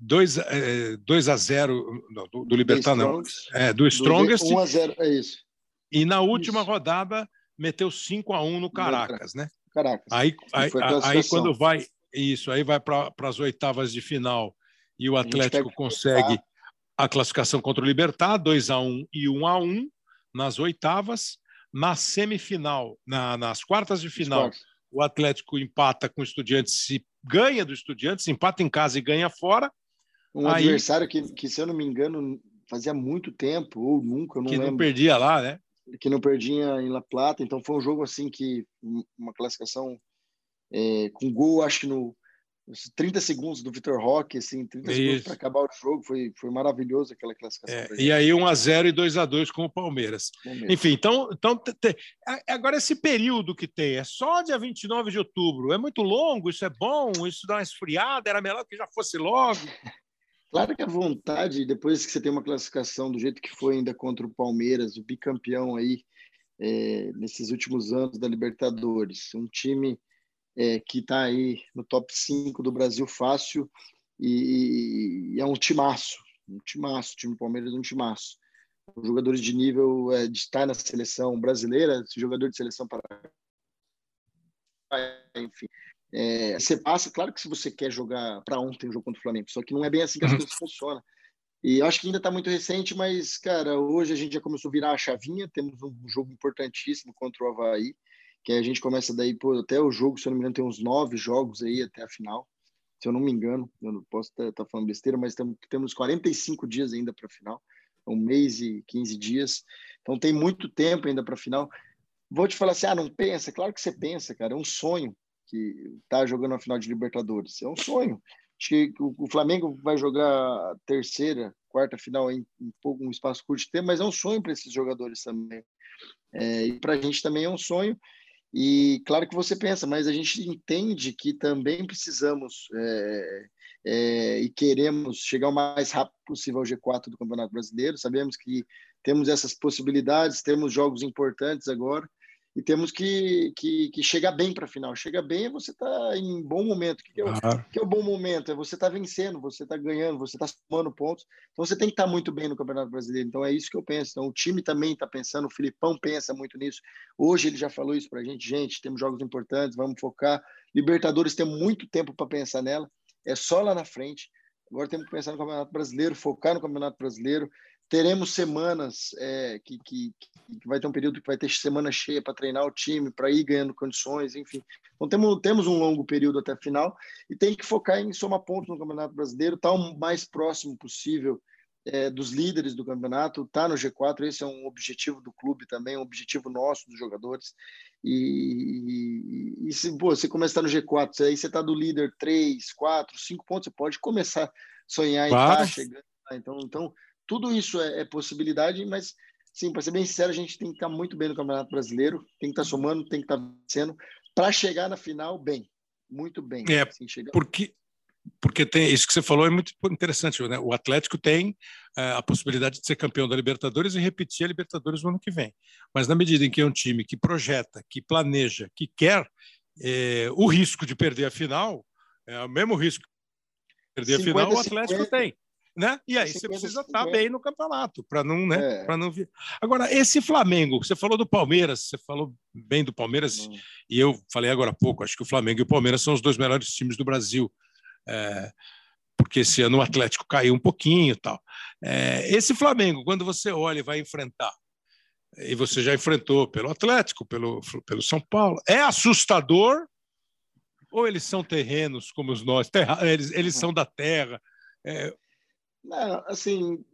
2 é, é, a 0 não, do, do Libertar não, é, do Strongest. 1 a 0, é isso. E na última isso. rodada meteu 5 a 1 no Caracas, né? Caracas. Aí, aí, aí quando vai isso, aí vai para as oitavas de final e o Atlético consegue a classificação contra o Libertar, 2 a 1 e 1 a 1 nas oitavas. Na semifinal, na, nas quartas de final, o Atlético empata com o Estudiantes, se ganha do Estudiantes, empata em casa e ganha fora. Um aí, adversário que, que, se eu não me engano, fazia muito tempo, ou nunca, eu não que lembro. não perdia lá, né? que não perdia em La Plata, então foi um jogo assim que uma classificação é, com gol, acho que no 30 segundos do Vitor Roque, assim, 30 Isso. segundos para acabar o jogo, foi, foi maravilhoso aquela classificação. É, e aí 1 a 0 e 2 a 2 com o Palmeiras. Palmeiras. Enfim, então, então te, agora esse período que tem é só dia 29 de outubro. É muito longo, isso é bom, isso dá uma esfriada, era melhor que já fosse logo. Claro que a vontade, depois que você tem uma classificação do jeito que foi ainda contra o Palmeiras, o bicampeão aí é, nesses últimos anos da Libertadores, um time é, que está aí no top 5 do Brasil fácil e, e, é um timaço, um timaço, o time Palmeiras é um timaço. Jogadores de nível é, de estar na seleção brasileira, jogador de seleção para enfim, É, você passa, claro que se você quer jogar para ontem o jogo contra o Flamengo, só que não é bem assim que as uhum. coisas funcionam. E acho que ainda está muito recente, mas, cara, hoje a gente já começou a virar a chavinha, temos um jogo importantíssimo contra o Havaí, que a gente começa daí, pô, até o jogo, se eu não me engano, tem uns nove jogos aí até a final, se eu não me engano, eu não posso estar tá, tá falando besteira, mas temos, temos 45 dias ainda para a final, um mês e 15 dias, então tem muito tempo ainda para a final. Vou te falar assim, ah, não pensa? Claro que você pensa, cara, é um sonho que tá jogando a final de Libertadores, é um sonho. Acho que o, Flamengo vai jogar a terceira, quarta final em, em um espaço curto de tempo, mas é um sonho para esses jogadores também. É, e para a gente também é um sonho. E claro que você pensa, mas a gente entende que também precisamos é, é, e queremos chegar o mais rápido possível ao G4 do Campeonato Brasileiro. Sabemos que temos essas possibilidades, temos jogos importantes agora e temos que, que, que chegar bem para a final. Chega bem você estar tá em bom momento. O que, que, é o, que é o bom momento? É você estar tá vencendo, você estar tá ganhando, você estar tá somando pontos. Então você tem que estar tá muito bem no Campeonato Brasileiro. Então é isso que eu penso. Então o time também está pensando, o Filipão pensa muito nisso. Hoje ele já falou isso para a gente. Gente, temos jogos importantes, vamos focar. Libertadores tem muito tempo para pensar nela. É só lá na frente. Agora temos que pensar no Campeonato Brasileiro, focar no Campeonato Brasileiro teremos semanas é, que, que, que, vai ter um período que vai ter semana cheia para treinar o time, para ir ganhando condições, enfim. Então temos, temos um longo período até a final e tem que focar em somar pontos no Campeonato Brasileiro, estar tá o mais próximo possível é, dos líderes do campeonato, tá no G4, esse é um objetivo do clube também, um objetivo nosso dos jogadores. E, e, e se pô, você começar no G4, aí você está do líder 3, 4, 5 pontos, você pode começar a sonhar em estar tá chegando. Então, então tudo isso é, é possibilidade, mas sim, para ser bem sincero, a gente tem que estar muito bem no Campeonato Brasileiro, tem que estar somando, tem que estar vencendo, para chegar na final bem, muito bem. É, assim, chegar... porque, porque tem isso que você falou é muito interessante. Né? O Atlético tem é, a possibilidade de ser campeão da Libertadores e repetir a Libertadores no ano que vem. Mas na medida em que é um time que projeta, que planeja, que quer, é, o risco de perder a final é o mesmo risco de perder 50, a final o Atlético 50. tem né? E aí você precisa estar tá bem no campeonato para não, né? É. Para não vir. Agora esse Flamengo, você falou do Palmeiras, você falou bem do Palmeiras hum. e eu falei agora há pouco, acho que o Flamengo e o Palmeiras são os dois melhores times do Brasil. É, porque esse ano o Atlético caiu um pouquinho, tal. É, esse Flamengo, quando você olha e vai enfrentar, e você já enfrentou pelo Atlético, pelo, pelo São Paulo, é assustador ou eles são terrenos como os nossos? Terra, eles, eles são da terra. É, não, assim,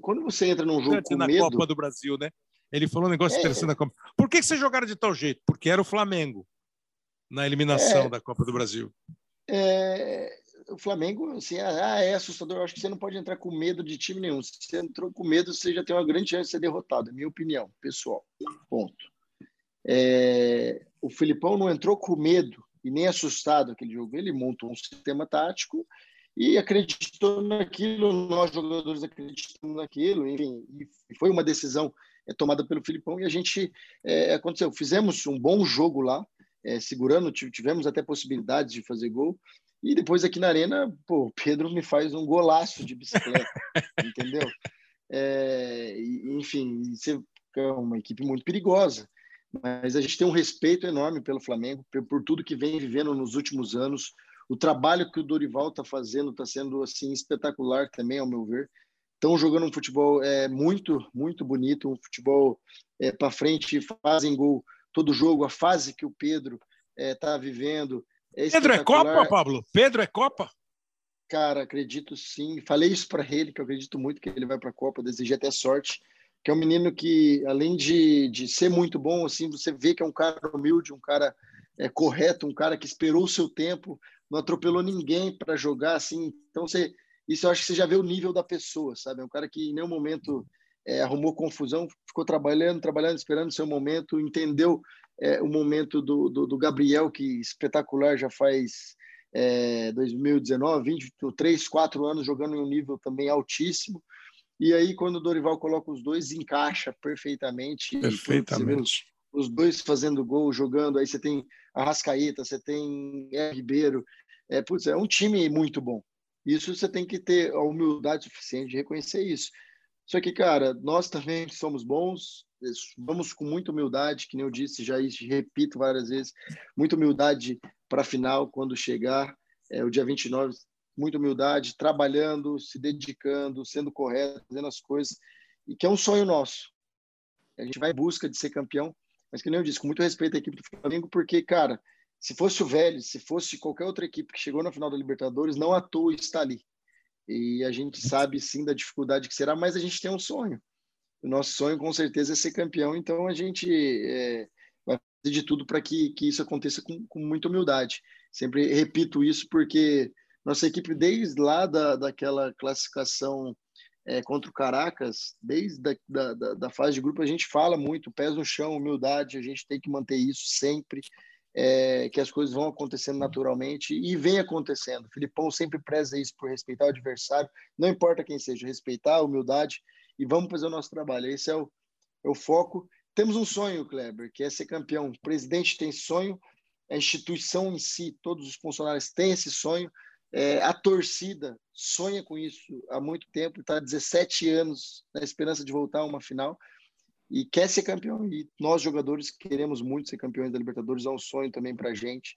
quando você entra num jogo com na medo... Copa do Brasil, né? Ele falou um negócio é... interessante na Copa. Por que, que vocês jogaram de tal jeito? Porque era o Flamengo na eliminação é... da Copa do Brasil. É... O Flamengo, assim, ah, é assustador. Eu acho que você não pode entrar com medo de time nenhum. Se você entrou com medo, você já tem uma grande chance de ser derrotado, é minha opinião, pessoal. Ponto. É... O Filipão não entrou com medo e nem assustado aquele jogo. Ele montou um sistema tático e acreditou naquilo, nós jogadores acreditamos naquilo, enfim, e foi uma decisão é, tomada pelo Filipão e a gente é, aconteceu. Fizemos um bom jogo lá, é, segurando, tivemos até possibilidades de fazer gol. E depois aqui na arena, pô, o Pedro me faz um golaço de bicicleta, entendeu? É, enfim, você é uma equipe muito perigosa, mas a gente tem um respeito enorme pelo Flamengo, por, por tudo que vem vivendo nos últimos anos, o trabalho que o Dorival está fazendo está sendo assim espetacular também, ao meu ver. Estão jogando um futebol é, muito, muito bonito, um futebol é, para frente, fazem gol todo jogo, a fase que o Pedro está é, vivendo. É Pedro é Copa, Pablo? Pedro é Copa? Cara, acredito sim. Falei isso para ele, que eu acredito muito que ele vai para a Copa, desejei até sorte. Que é um menino que, além de, de ser muito bom, assim, você vê que é um cara humilde, um cara é, correto, um cara que esperou o seu tempo, não atropelou ninguém para jogar assim. Então você, isso eu acho que você já vê o nível da pessoa, sabe? É um cara que em nenhum momento é, arrumou confusão, ficou trabalhando, trabalhando, esperando o seu momento, entendeu é, o momento do, do, do, Gabriel, que espetacular, já faz é, 2019, 23, 4 anos jogando em um nível também altíssimo. E aí, quando o Dorival coloca os dois, encaixa perfeitamente. Perfeitamente. Os dois fazendo gol, jogando. Aí você tem Arrascaeta, você tem é, Ribeiro. É, putz, é um time muito bom. Isso você tem que ter a humildade suficiente de reconhecer isso. Só que, cara, nós também somos bons, vamos com muita humildade, que nem eu disse, já repito várias vezes, muita humildade para a final, quando chegar, é, o dia 29, muita humildade, trabalhando, se dedicando, sendo correto, fazendo as coisas, e que é um sonho nosso. A gente vai em busca de ser campeão, mas que nem eu disse, com muito respeito à equipe do Flamengo, porque, cara, se fosse o Vélez, se fosse qualquer outra equipe que chegou na final da Libertadores, não à toa está ali. E a gente sabe sim da dificuldade que será, mas a gente tem um sonho. O nosso sonho, com certeza, é ser campeão, então a gente é, vai fazer de tudo para que, que isso aconteça com, com muita humildade. Sempre repito isso porque nossa equipe, desde lá da, daquela classificação é, contra o Caracas, desde da, da, da, fase de grupo, a gente fala muito, pés no chão, humildade, a gente tem que manter isso sempre, é, que as coisas vão acontecendo naturalmente e vem acontecendo. O Filipão sempre preza isso por respeitar o adversário, não importa quem seja, respeitar a humildade e vamos fazer o nosso trabalho. Esse é o, é o foco. Temos um sonho, Kleber, que é ser campeão. O presidente tem sonho, a instituição em si, todos os funcionários têm esse sonho, é, a torcida sonha com isso há muito tempo, está há 17 anos na esperança de voltar a uma final e quer ser campeão. E nós, jogadores, queremos muito ser campeões da Libertadores, é um sonho também para a gente.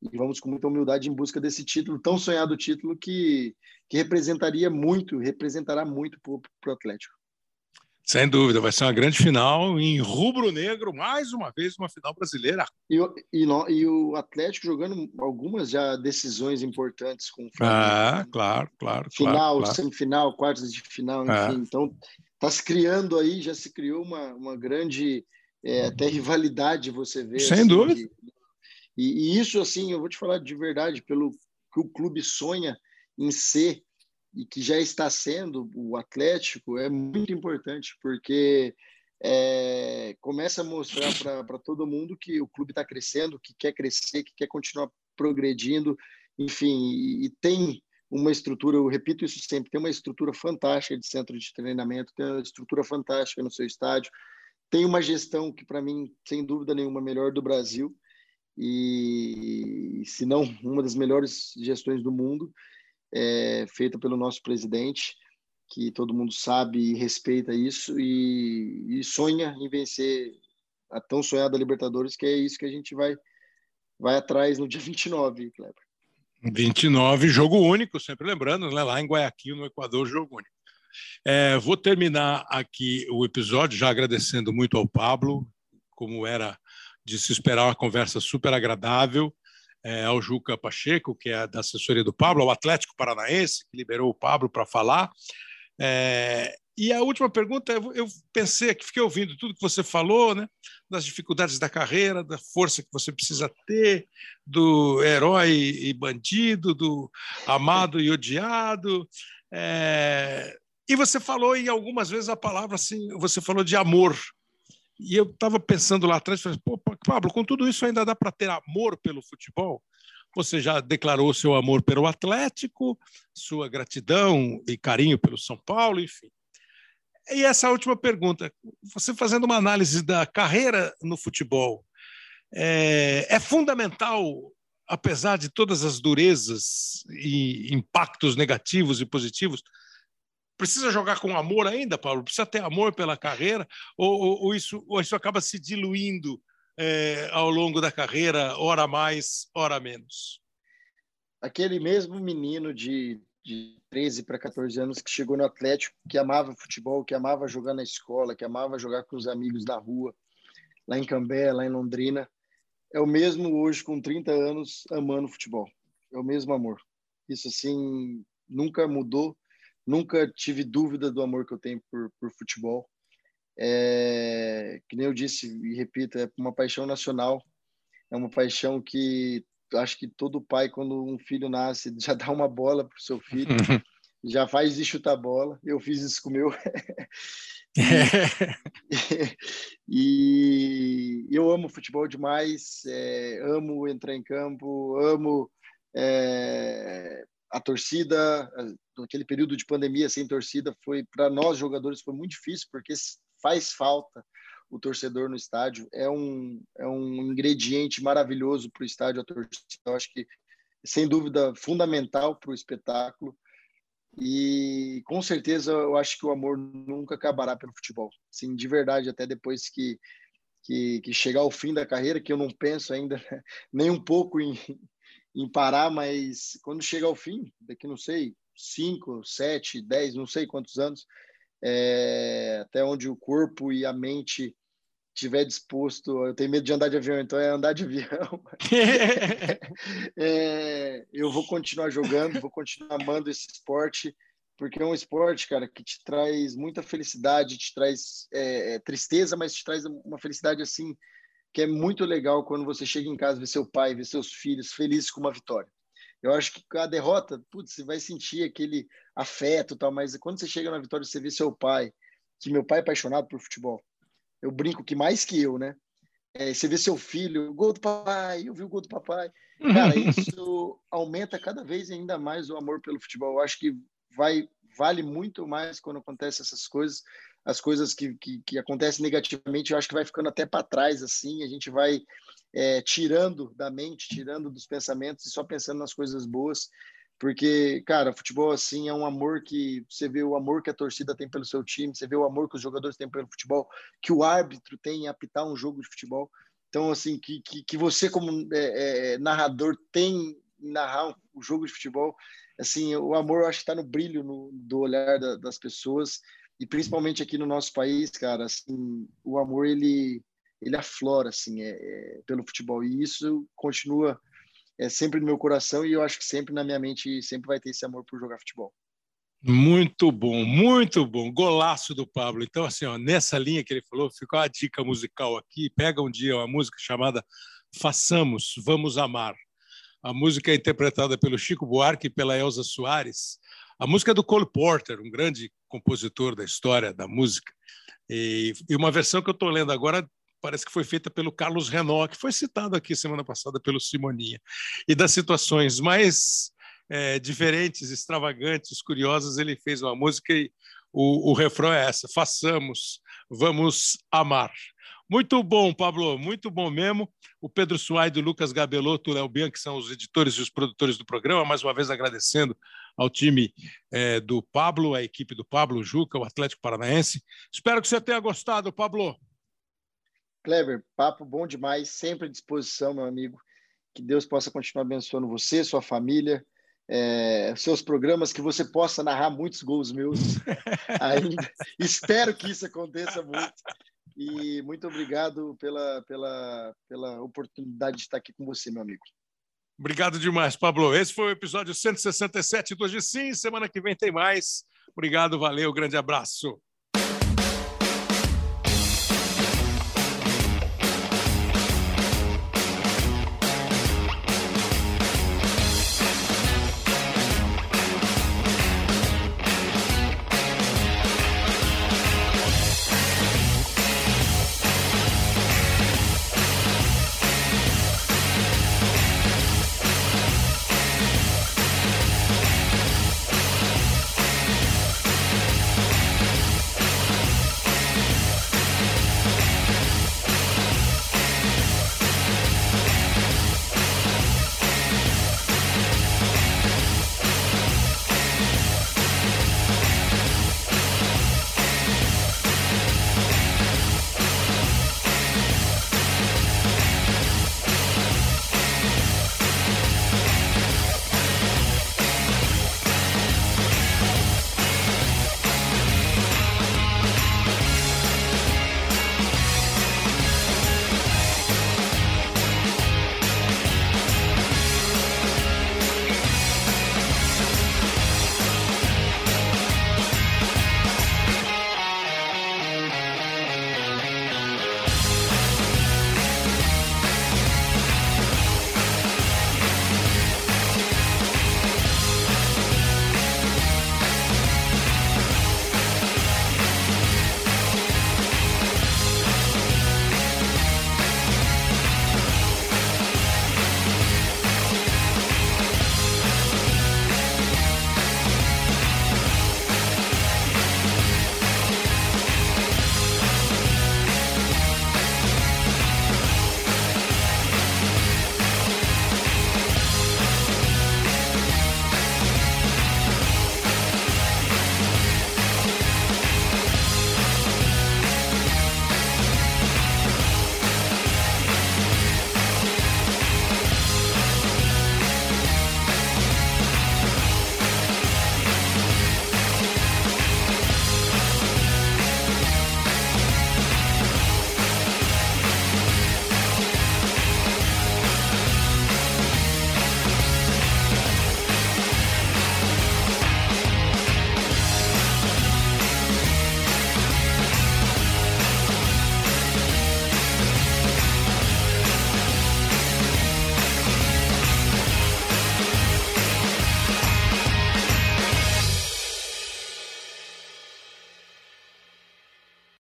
E vamos com muita humildade em busca desse título, tão sonhado título que, que representaria muito, representará muito para o Atlético. Sem dúvida, vai ser uma grande final em rubro-negro, mais uma vez uma final brasileira. E, e, e, o Atlético jogando algumas já decisões importantes com o Flamengo. Ah, né? claro, claro. Final, claro, semifinal, quartas de final, enfim. É. Então, está se criando aí, já se criou uma, uma grande é, até rivalidade, você vê. Sem assim, dúvida. E, e isso, assim, eu vou te falar de verdade, pelo que o clube sonha em ser e que já está sendo o Atlético é muito importante, porque é, começa a mostrar para todo mundo que o clube está crescendo, que quer crescer, que quer continuar progredindo, enfim, e, e, tem uma estrutura, eu repito isso sempre, tem uma estrutura fantástica de centro de treinamento, tem uma estrutura fantástica no seu estádio, tem uma gestão que, para mim, sem dúvida nenhuma, melhor do Brasil, e se não uma das melhores gestões do mundo, é, feita pelo nosso presidente, que todo mundo sabe e respeita isso e, e, sonha em vencer a tão sonhada Libertadores, que é isso que a gente vai, vai atrás no dia 29, Kleber. 29, jogo único, sempre lembrando, né? lá em Guayaquil, no Equador, jogo único. É, vou terminar aqui o episódio já agradecendo muito ao Pablo, como era de se esperar uma conversa super agradável é, ao Juca Pacheco, que é da assessoria do Pablo, ao Atlético Paranaense, que liberou o Pablo para falar. É, e a última pergunta, eu pensei que fiquei ouvindo tudo que você falou, né? Das dificuldades da carreira, da força que você precisa ter, do herói e bandido, do amado e odiado. É... E você falou em algumas vezes a palavra assim, você falou de amor. E eu estava pensando lá atrás, falei, pô, Pablo, com tudo isso ainda dá para ter amor pelo futebol? Você já declarou seu amor pelo Atlético, sua gratidão e carinho pelo São Paulo, enfim. E essa última pergunta, você fazendo uma análise da carreira no futebol, é, é fundamental, apesar de todas as durezas e impactos negativos e positivos, Precisa jogar com amor ainda, Paulo? Precisa ter amor pela carreira? Ou, ou, ou isso, ou isso acaba se diluindo é, ao longo da carreira, hora mais, hora menos? Aquele mesmo menino de, de 13 para 14 anos que chegou no Atlético, que amava futebol, que amava jogar na escola, que amava jogar com os amigos na rua, lá em Cambé, lá em Londrina, é o mesmo hoje com 30 anos amando futebol. É o mesmo amor. Isso assim nunca mudou Nunca tive dúvida do amor que eu tenho por, por futebol. É, que nem eu disse e repito, é uma paixão nacional. É uma paixão que acho que todo pai, quando um filho nasce, já dá uma bola para o seu filho, já faz de chutar bola. Eu fiz isso com o meu. e, e, eu amo futebol demais, é, amo entrar em campo, amo é, a torcida, naquele período de pandemia sem torcida, foi para nós jogadores foi muito difícil porque faz falta o torcedor no estádio. É um, é um ingrediente maravilhoso para o estádio a torcida. Eu acho que sem dúvida fundamental para o espetáculo. E com certeza eu acho que o amor nunca acabará pelo futebol. Sim, de verdade, até depois que, que, que chegar ao fim da carreira, que eu não penso ainda nem um pouco em, em parar, mas quando chegar ao fim, daqui não sei, cinco, sete, dez, não sei quantos anos, é, até onde o corpo e a mente tiver disposto, eu tenho medo de andar de avião, então é andar de avião. é, eu vou continuar jogando, vou continuar amando esse esporte, porque é um esporte, cara, que te traz muita felicidade, te traz é, é, tristeza, mas te traz uma felicidade assim que é muito legal quando você chega em casa, vê seu pai, vê seus filhos felizes com uma vitória. Eu acho que a derrota, putz, você vai sentir aquele afeto, tal, mas quando você chega na vitória, você vê seu pai, que meu pai é apaixonado por futebol eu brinco que mais que eu, né? É, você vê seu filho, gol do papai, eu vi o gol do papai. Cara, isso aumenta cada vez ainda mais o amor pelo futebol. Eu acho que vai vale muito mais quando acontecem essas coisas, as coisas que, que, que acontecem negativamente, eu acho que vai ficando até para trás, assim, a gente vai é, tirando da mente, tirando dos pensamentos e só pensando nas coisas boas. Porque, cara, futebol assim é um amor que você vê o amor que a torcida tem pelo seu time, você vê o amor que os jogadores têm pelo futebol, que o árbitro tem em apitar um jogo de futebol. Então, assim, que, que, que você, como é, é, narrador, tem em narrar o um jogo de futebol. Assim, o amor, eu acho que está no brilho no, do olhar da, das pessoas, e principalmente aqui no nosso país, cara, assim, o amor, ele, ele aflora, assim, é, é pelo futebol, e isso continua é sempre no meu coração e eu acho que sempre na minha mente sempre vai ter esse amor por jogar futebol. Muito bom, muito bom. Golaço do Pablo. Então, assim, ó, nessa linha que ele falou, ficou a dica musical aqui. Pega um dia uma música chamada Façamos, Vamos Amar. A música é interpretada pelo Chico Buarque e pela Elza Soares. A música é do Cole Porter, um grande compositor da história da música. E, e uma versão que eu estou lendo agora parece que foi feita pelo Carlos Renault, que foi citado aqui semana passada pelo Simoninha. E das situações mais é, diferentes, extravagantes, curiosas, ele fez uma música e o, o refrão é essa: façamos, vamos amar. Muito bom, Pablo, muito bom mesmo. O Pedro Suaide, o Lucas Gabelotto, o Léo Bianchi, que são os editores e os produtores do programa, mais uma vez agradecendo ao time é, do Pablo, a equipe do Pablo Juca, o Atlético Paranaense. Espero que você tenha gostado, Pablo. Clever, papo bom demais, sempre à disposição, meu amigo. Que Deus possa continuar abençoando você, sua família, é, seus programas, que você possa narrar muitos gols meus ainda. Espero que isso aconteça muito. E muito obrigado pela, pela, pela oportunidade de estar aqui com você, meu amigo. Obrigado demais, Pablo. Esse foi o episódio 167 do Hoje Sim. Semana que vem tem mais. Obrigado, valeu, grande abraço.